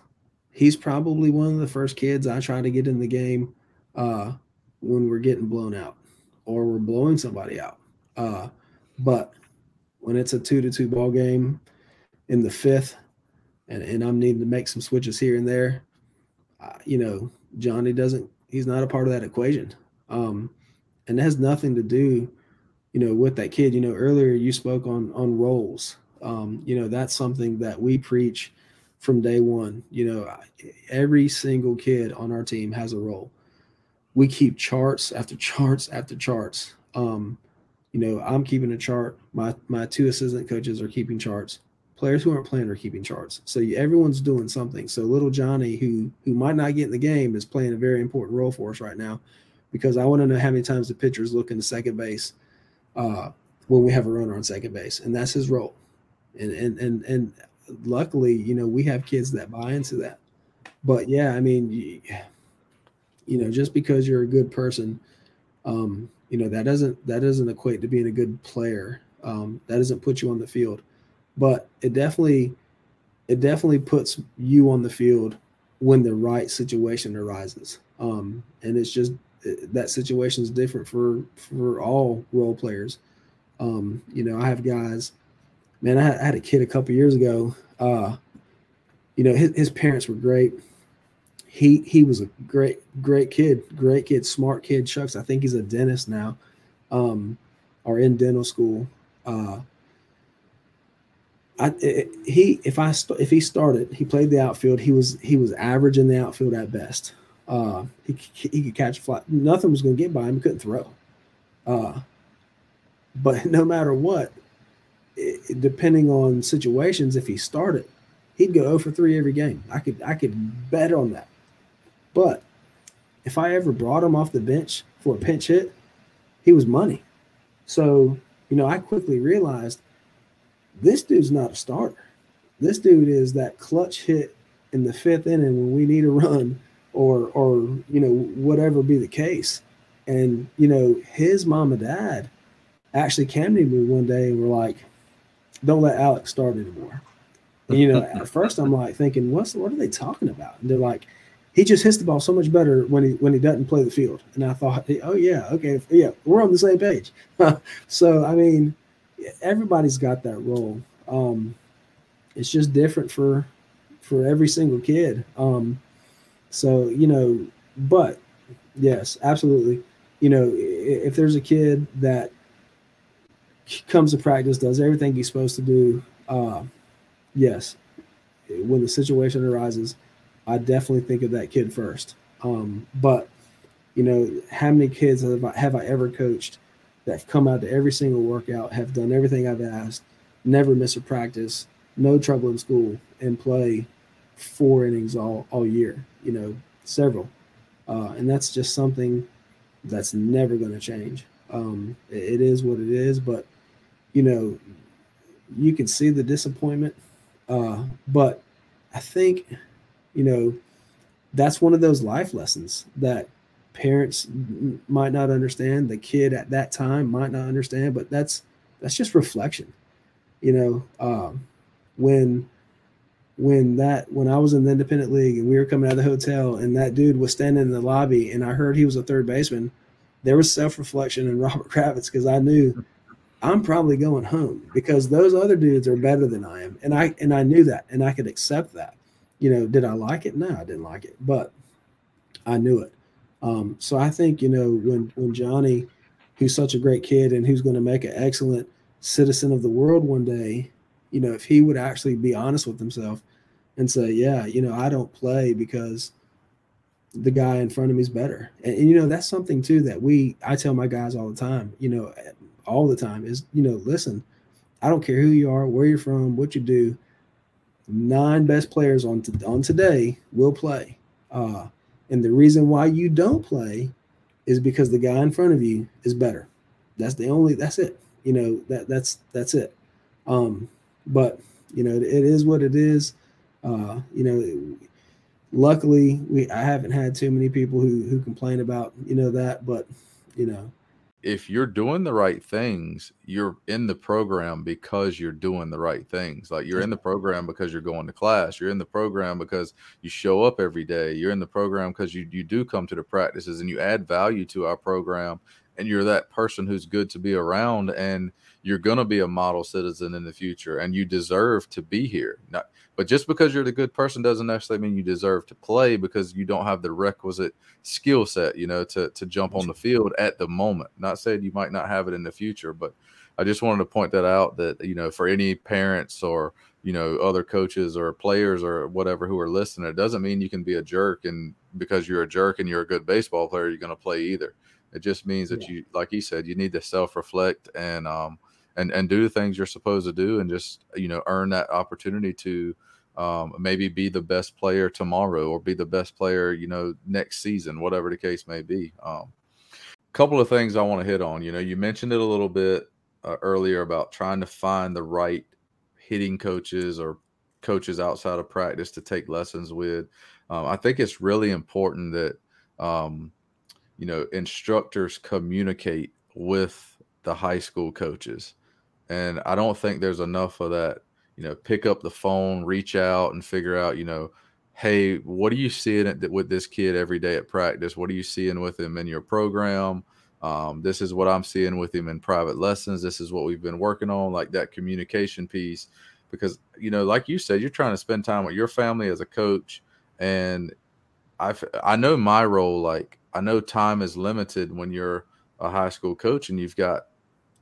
he's probably one of the first kids I try to get in the game uh, when we're getting blown out or we're blowing somebody out. Uh, but when it's a two to two ball game in the fifth, and, and I'm needing to make some switches here and there, uh, you know, Johnny doesn't, he's not a part of that equation. Um, and it has nothing to do, you know, with that kid. You know, earlier you spoke on on roles. Um, you know, that's something that we preach from day one. You know, every single kid on our team has a role. We keep charts after charts after charts. Um, you know, I'm keeping a chart. My my two assistant coaches are keeping charts players who aren't playing are keeping charts. So everyone's doing something. So little Johnny, who who might not get in the game, is playing a very important role for us right now, because I want to know how many times the pitcher's looking to second base uh, when we have a runner on second base, and that's his role. And and and and luckily, you know, we have kids that buy into that. But yeah, I mean, you, you know, just because you're a good person, um, you know, that doesn't that doesn't equate to being a good player. Um, that doesn't put you on the field but it definitely it definitely puts you on the field when the right situation arises. Um, and it's just that situation is different for for all role players. Um, you know, I have guys. Man, I had, a kid a couple years ago. Uh, you know, his, his parents were great. He he was a great great kid, great kid, smart kid. Chucks, I think he's a dentist now, um, or in dental school. Uh, I, he if I if he started, he played the outfield. He was he was average in the outfield at best. Uh, he he could catch fly. Nothing was going to get by him. He couldn't throw. Uh, but no matter what, it, depending on situations, if he started, he'd go 0 for 3 every game. I could I could bet on that. But if I ever brought him off the bench for a pinch hit, he was money. So, you know, I quickly realized this dude's not a starter. This dude is that clutch hit in the fifth inning when we need a run or or you know whatever be the case. And you know his mom and dad actually came to me one day and were like don't let alex start anymore. And you know at first i'm like thinking what's what are they talking about? And they're like he just hits the ball so much better when he when he doesn't play the field. And i thought oh yeah okay yeah we're on the same page. So i mean everybody's got that role um it's just different for for every single kid um so, you know, but yes, absolutely. You know, if there's a kid that comes to practice, does everything he's supposed to do, uh, yes, when the situation arises, I definitely think of that kid first. Um, but you know, how many kids have I, have I ever coached that have come out to every single workout, have done everything I've asked, never miss a practice, no trouble in school, and play four innings all all year? you know, several. Uh, and that's just something that's never going to change. Um, it, it is what it is, but you know, you can see the disappointment. Uh, but I think, you know, that's one of those life lessons that parents might not understand. The kid at that time might not understand, but that's that's just reflection. You know, um, when when that when I was in the independent league and we were coming out of the hotel and that dude was standing in the lobby and I heard he was a third baseman, there was self reflection in Robert Kravitz because I knew I'm probably going home because those other dudes are better than I am, and I and I knew that and I could accept that. You know, did I like it? No, I didn't like it, but I knew it. Um, so I think you know when when Johnny, who's such a great kid and who's going to make an excellent citizen of the world one day, you know, if he would actually be honest with himself and say, yeah, you know, I don't play because the guy in front of me is better. And, and, you know, that's something too that we, I tell my guys all the time, you know, all the time is, you know, listen, I don't care who you are, where you're from, what you do. Nine best players on to, on today will play. Uh, and the reason why you don't play is because the guy in front of you is better. That's the only. That's it. You know that that's that's it. Um, but you know, it is what it is. Uh, you know, luckily we I haven't had too many people who who complain about you know that, but you know, if you're doing the right things, you're in the program because you're doing the right things. Like you're in the program because you're going to class. You're in the program because you show up every day. You're in the program because you you do come to the practices and you add value to our program and you're that person who's good to be around and you're going to be a model citizen in the future and you deserve to be here. Not but just because you're the good person doesn't necessarily mean you deserve to play because you don't have the requisite skill set, you know, to to jump on the field at the moment. Not saying you might not have it in the future, but I just wanted to point that out that you know for any parents or you know other coaches or players or whatever who are listening, it doesn't mean you can be a jerk and because you're a jerk and you're a good baseball player, you're going to play either. It just means that yeah. you, like you said, you need to self reflect and um and and do the things you're supposed to do and just you know earn that opportunity to um, maybe be the best player tomorrow or be the best player, you know, next season, whatever the case may be. Um, couple of things I want to hit on. You know, you mentioned it a little bit uh, earlier about trying to find the right hitting coaches or coaches outside of practice to take lessons with. Um, I think it's really important that um, you know instructors communicate with the high school coaches, and I don't think there's enough of that you know, pick up the phone, reach out and figure out, you know, hey, what are you seeing with this kid every day at practice? What are you seeing with him in your program? Um, this is what I'm seeing with him in private lessons. This is what we've been working on, like that communication piece. Because, you know, like you said, you're trying to spend time with your family as a coach. And I, I know my role, like, I know time is limited when you're a high school coach and you've got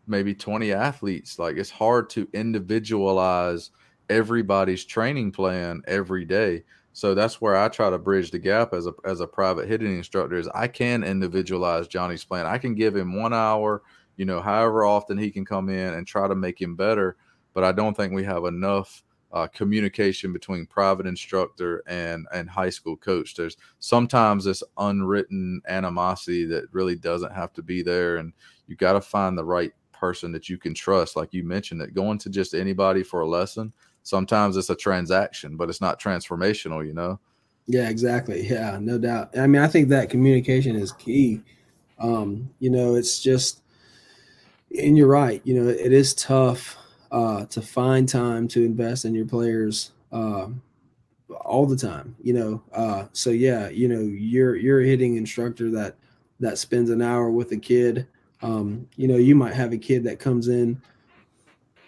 maybe 20 athletes. Like it's hard to individualize everybody's training plan every day. So that's where I try to bridge the gap as a as a private hitting instructor is I can individualize Johnny's plan. I can give him one hour, you know, however often he can come in and try to make him better. But I don't think we have enough uh, communication between private instructor and and high school coach. There's sometimes this unwritten animosity that really doesn't have to be there, and you got to find the right person that you can trust. Like you mentioned, that going to just anybody for a lesson, sometimes it's a transaction, but it's not transformational, you know? Yeah, exactly. Yeah, no doubt. I mean, I think that communication is key. Um, you know, it's just, and you're right. You know, it is tough uh, to find time to invest in your players uh, all the time. You know, uh, so yeah, you know, you're you're a hitting instructor that that spends an hour with a kid. Um, you know, you might have a kid that comes in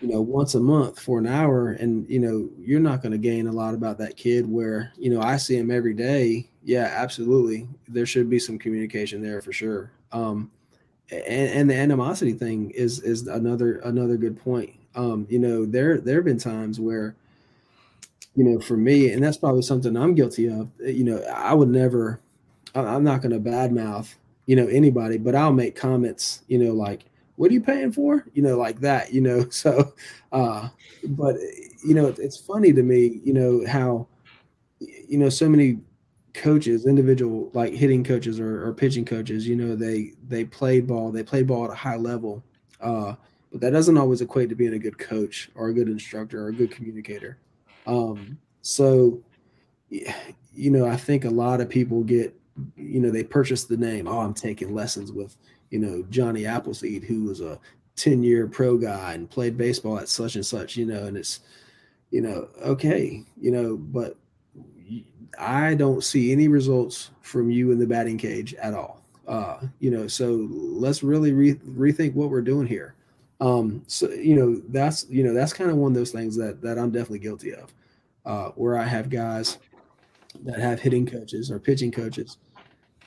you know once a month for an hour and you know you're not going to gain a lot about that kid where you know i see him every day yeah absolutely there should be some communication there for sure um and, and the animosity thing is is another another good point um you know there there have been times where you know for me and that's probably something i'm guilty of you know i would never i'm not going to badmouth you know anybody but i'll make comments you know like what are you paying for? You know, like that, you know. So, uh, but you know, it's funny to me, you know, how, you know, so many coaches, individual like hitting coaches or, or pitching coaches, you know, they they played ball, they played ball at a high level, uh, but that doesn't always equate to being a good coach or a good instructor or a good communicator. Um, so, you know, I think a lot of people get, you know, they purchase the name. Oh, I'm taking lessons with you know, Johnny Appleseed, who was a 10 year pro guy and played baseball at such and such, you know, and it's, you know, okay, you know, but I don't see any results from you in the batting cage at all. Uh, you know, so let's really re- rethink what we're doing here. Um, so you know, that's you know, that's kind of one of those things that that I'm definitely guilty of, uh, where I have guys that have hitting coaches or pitching coaches,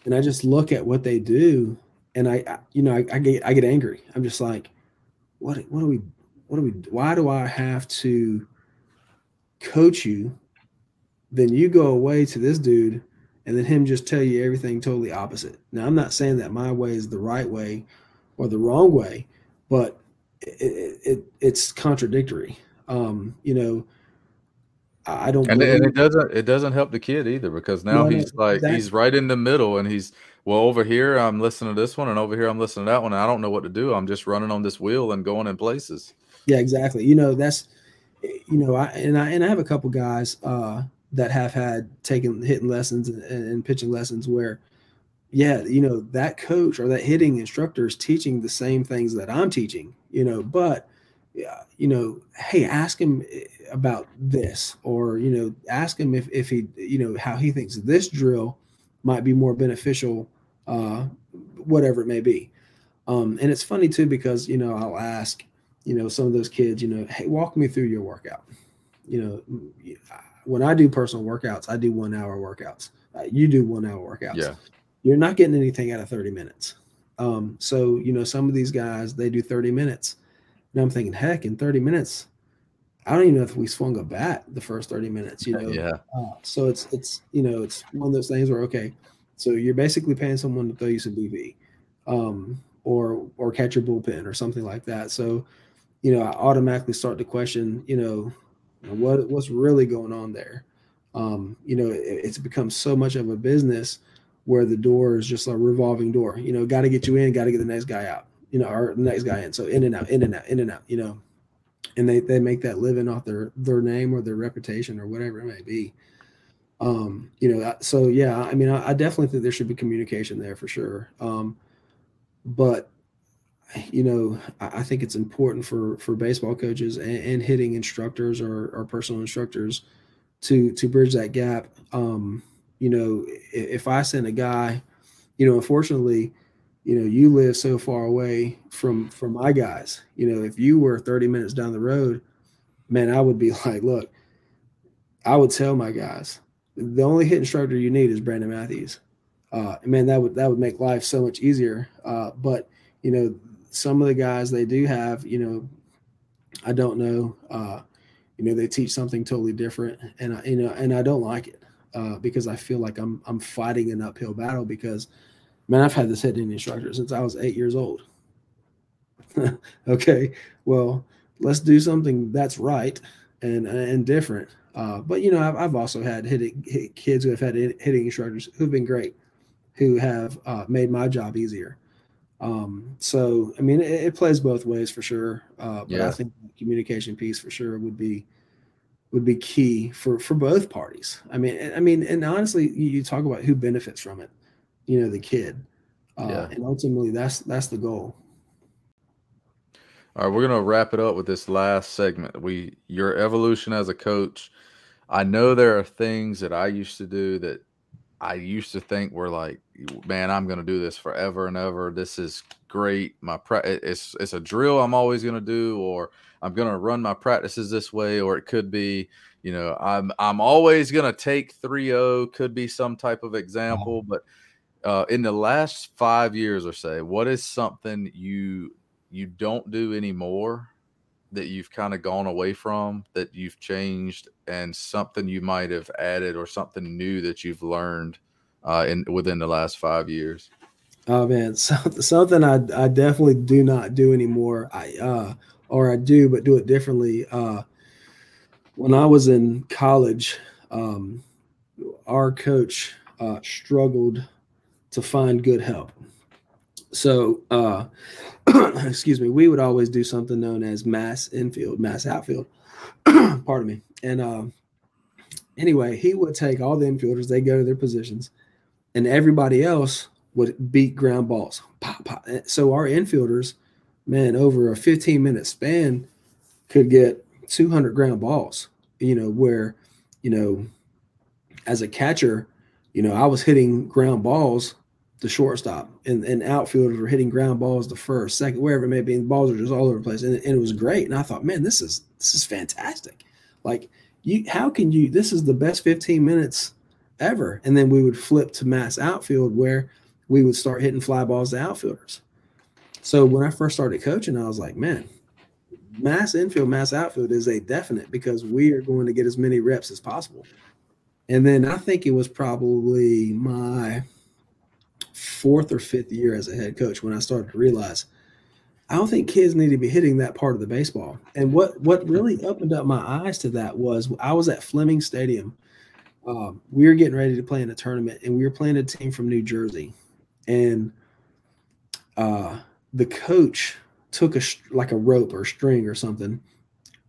and I just look at what they do and I, you know, I, I, get I get angry. I'm just like, what what do we what do we why do I have to coach you? Then you go away to this dude and then him just tell you everything totally opposite. Now I'm not saying that my way is the right way or the wrong way, but it, it it's contradictory. Um, you know, I don't. And, and, it doesn't it doesn't help the kid either because now no, he's like he's right in the middle and he's well over here I'm listening to this one and over here I'm listening to that one. I don't know what to do. I'm just running on this wheel and going in places. Yeah, exactly. You know that's you know I and I and I have a couple guys uh, that have had taken hitting lessons and, and pitching lessons where yeah you know that coach or that hitting instructor is teaching the same things that I'm teaching you know but you know, hey, ask him eh, about this, or you know, ask him if if he, you know, how he thinks this drill might be more beneficial, uh, whatever it may be. Um, and it's funny too because you know I'll ask, you know, some of those kids, you know, hey, walk me through your workout. You know, when I do personal workouts, I do one hour workouts. Uh, you do one hour workouts. Yeah. You're not getting anything out of 30 minutes. Um, so you know, some of these guys they do 30 minutes and I'm thinking, heck, in 30 minutes, I don't even know if we swung a bat the first 30 minutes, you know? Yeah. Uh, so it's, it's, you know, it's one of those things where, okay, so you're basically paying someone to throw you some BP um, or, or catch your bullpen or something like that. So, you know, I automatically start to question, you know, what, what's really going on there. Um, you know, it, it's become so much of a business where the door is just a revolving door, you know, got to get you in, got to get the next guy out you know, or the next guy in. So in and out, in and out, in and out, you know, and they, they make that living off their, their name or their reputation or whatever it may be. Um, you know, so yeah, I mean, I, I definitely think there should be communication there for sure. Um, but you know, I, I think it's important for, for baseball coaches and, and hitting instructors or, or personal instructors to, to bridge that gap. Um, you know, if I send a guy, you know, unfortunately, you know you live so far away from from my guys. You know if you were 30 minutes down the road man i would be like look i would tell my guys the only hit instructor you need is brandon matthews. Uh man that would that would make life so much easier. Uh but you know some of the guys they do have you know i don't know uh you know they teach something totally different and i you know and i don't like it uh because i feel like i'm i'm fighting an uphill battle because Man, I've had this hitting instructor since I was eight years old. okay, well, let's do something that's right and and different. Uh, but you know, I've, I've also had hitting hit kids who have had hitting instructors who've been great, who have uh, made my job easier. Um, so I mean, it, it, plays both ways for sure. Uh, but yeah. I think the communication piece for sure would be would be key for for both parties. I mean, I mean, and honestly, you, talk about who benefits from it. You know, the kid, uh, yeah. and ultimately, that's that's the goal. All right, we're gonna wrap it up with this last segment. We your evolution as a coach. I know there are things that I used to do that I used to think were like, man, I'm gonna do this forever and ever. This is great. My pra- it's it's a drill I'm always gonna do, or I'm gonna run my practices this way, or it could be, you know, I'm I'm always gonna take 3-0, could be some type of example, but uh, in the last five years or say, what is something you you don't do anymore that you've kind of gone away from that you've changed and something you might have added or something new that you've learned uh, in within the last five years? Oh man, so, something I, I definitely do not do anymore. I uh, or I do but do it differently. Uh, when I was in college, um, our coach uh, struggled to find good help. So, uh, excuse me, we would always do something known as mass infield, mass outfield. Pardon me. And uh, anyway, he would take all the infielders, they go to their positions, and everybody else would beat ground balls. Pop, pop. So our infielders, man, over a 15 minute span, could get 200 ground balls. You know, where, you know, as a catcher, you know, I was hitting ground balls the shortstop, and, and outfielders were hitting ground balls the first, second, wherever it may be. And balls are just all over the place, and, and it was great. And I thought, man, this is this is fantastic. Like, you, how can you? This is the best 15 minutes ever. And then we would flip to mass outfield where we would start hitting fly balls to outfielders. So when I first started coaching, I was like, man, mass infield, mass outfield is a definite because we are going to get as many reps as possible. And then I think it was probably my fourth or fifth year as a head coach when I started to realize I don't think kids need to be hitting that part of the baseball. And what what really opened up my eyes to that was I was at Fleming Stadium. Um, we were getting ready to play in a tournament, and we were playing a team from New Jersey, and uh, the coach took a like a rope or string or something,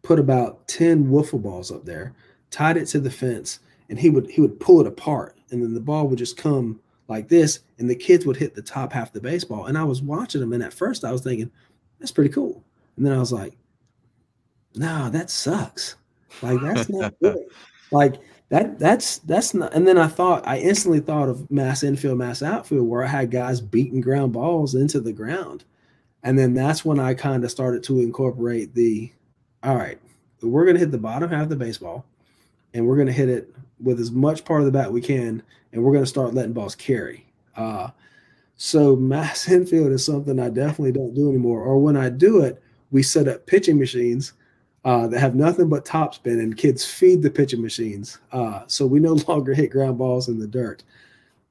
put about ten wiffle balls up there, tied it to the fence, and he would he would pull it apart, and then the ball would just come like this, and the kids would hit the top half of the baseball. And I was watching them, and at first I was thinking, that's pretty cool. And then I was like, nah, that sucks. Like that's not good. Like that that's that's not and then I thought I instantly thought of mass infield, mass outfield, where I had guys beating ground balls into the ground. And then that's when I kind of started to incorporate the all right, we're gonna hit the bottom half of the baseball and we're gonna hit it with as much part of the bat we can and we're going to start letting balls carry. Uh, so mass infield is something I definitely don't do anymore. Or when I do it, we set up pitching machines uh, that have nothing but top spin, and kids feed the pitching machines. Uh, so we no longer hit ground balls in the dirt.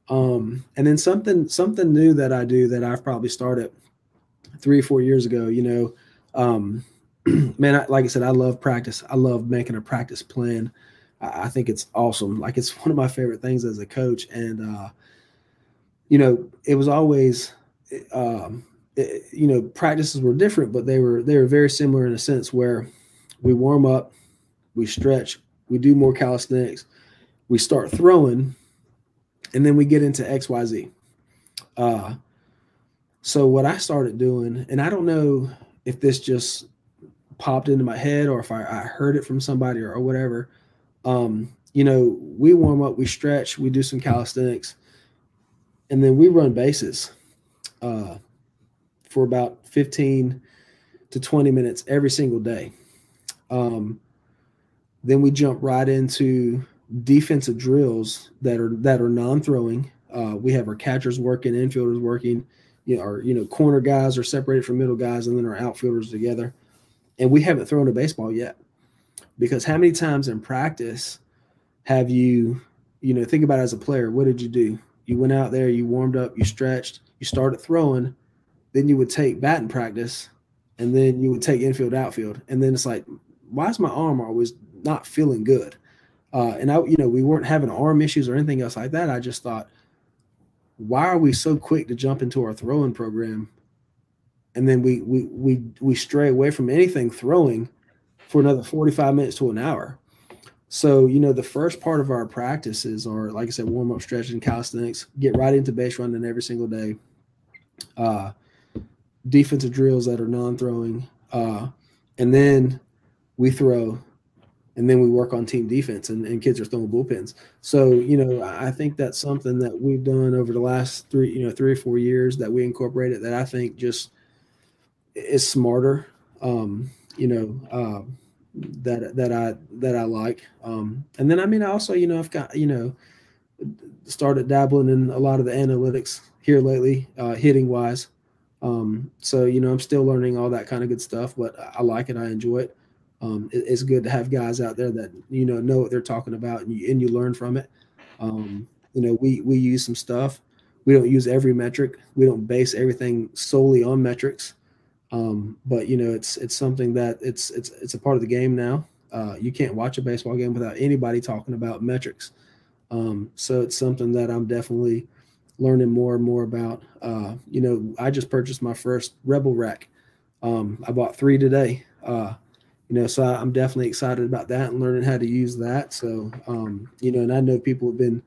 Um, and then something something new that I do that I've probably started three or four years ago. You know, um, man, I, like I said, I love practice. I love making a practice plan. I, think it's awesome. Like it's one of my favorite things as a coach. And uh, you know, it was always um, it, you know, practices were different, but they were they were very similar in a sense where we warm up, we stretch, we do more calisthenics, we start throwing, and then we get into XYZ. Uh, so what I started doing, and I don't know if this just popped into my head or if I, I heard it from somebody or, or whatever, um, you know, we warm up, we stretch, we do some calisthenics, and then we run bases uh, for about 15 to 20 minutes every single day. Um, then we jump right into defensive drills that are that are non-throwing. Uh, we have our catchers working, infielders working, you know, our you know corner guys are separated from middle guys, and then our outfielders together. And we haven't thrown a baseball yet. Because how many times in practice have you you know think about it as a player what did you do? You went out there you warmed up you stretched you started throwing then you would take batting practice and then you would take infield outfield. And then it's like why is my arm always not feeling good? Uh, and i you know we weren't having arm issues or anything else like that. I just thought why are we so quick to jump into our throwing program and then we we we we stray away from anything throwing for another 45 minutes to an hour. so you know the first part of our practices are like I said, warm up, stretching, calisthenics. Get right into base running every single day. Uh, defensive drills that are non-throwing, uh, and then we throw and then we work on team defense and, and kids are throwing bullpens. So, you know, I think that's something that we've done over the last three, you know, three or four years that we incorporated that I think just is smarter. Um, you know, uh, that that I that I like. Um, and then I mean, I also, you know, I've got, you know, started dabbling in a lot of the analytics here lately, uh, hitting wise. Um, so you know, I'm still learning all that kind of good stuff, but I like it. I enjoy it um, it, it's good to have guys out there that you know know what they're talking about and you, and you learn from it. Um, you know, we we use some stuff. We don't use every metric. We don't base everything solely on metrics. Um, but you know, it's it's something that it's it's it's a part of the game now. Uh, you can't watch a baseball game without anybody talking about metrics. Um, so it's something that I'm definitely learning more and more about. Uh, you know, I just purchased my first Rebel rack. Um, I bought three today. Uh, you know, so I'm definitely excited about that and learning how to use that. So, um, you know, and I know people have been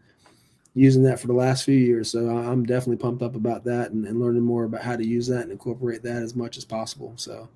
using that for the last few years. So I'm definitely pumped up about that and, and learning more about how to use that and incorporate that as much as possible. So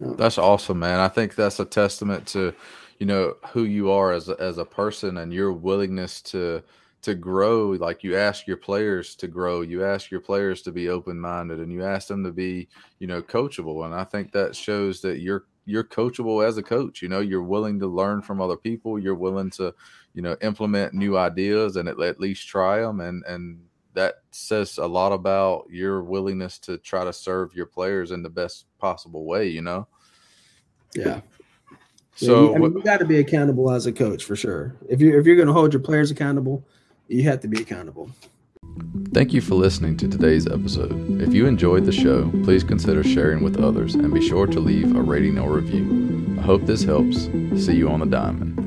that's awesome, man. I think that's a testament to, you know, who you are as a, as a person and your willingness to, to grow like you ask your players to grow you ask your players to be open-minded and you ask them to be you know coachable and i think that shows that you're you're coachable as a coach. You know, you're willing to learn from other people. You're willing to, you know, implement new ideas and at, at least try them. And and that says a lot about your willingness to try to serve your players in the best possible way. You know. Yeah. So yeah, I mean, you got to be accountable as a coach for sure. If you if you're going to hold your players accountable, you have to be accountable. Thank you for listening to today's episode. If you enjoyed the show, please consider sharing with others and be sure to leave a rating or review. I hope this helps. See you on the diamond.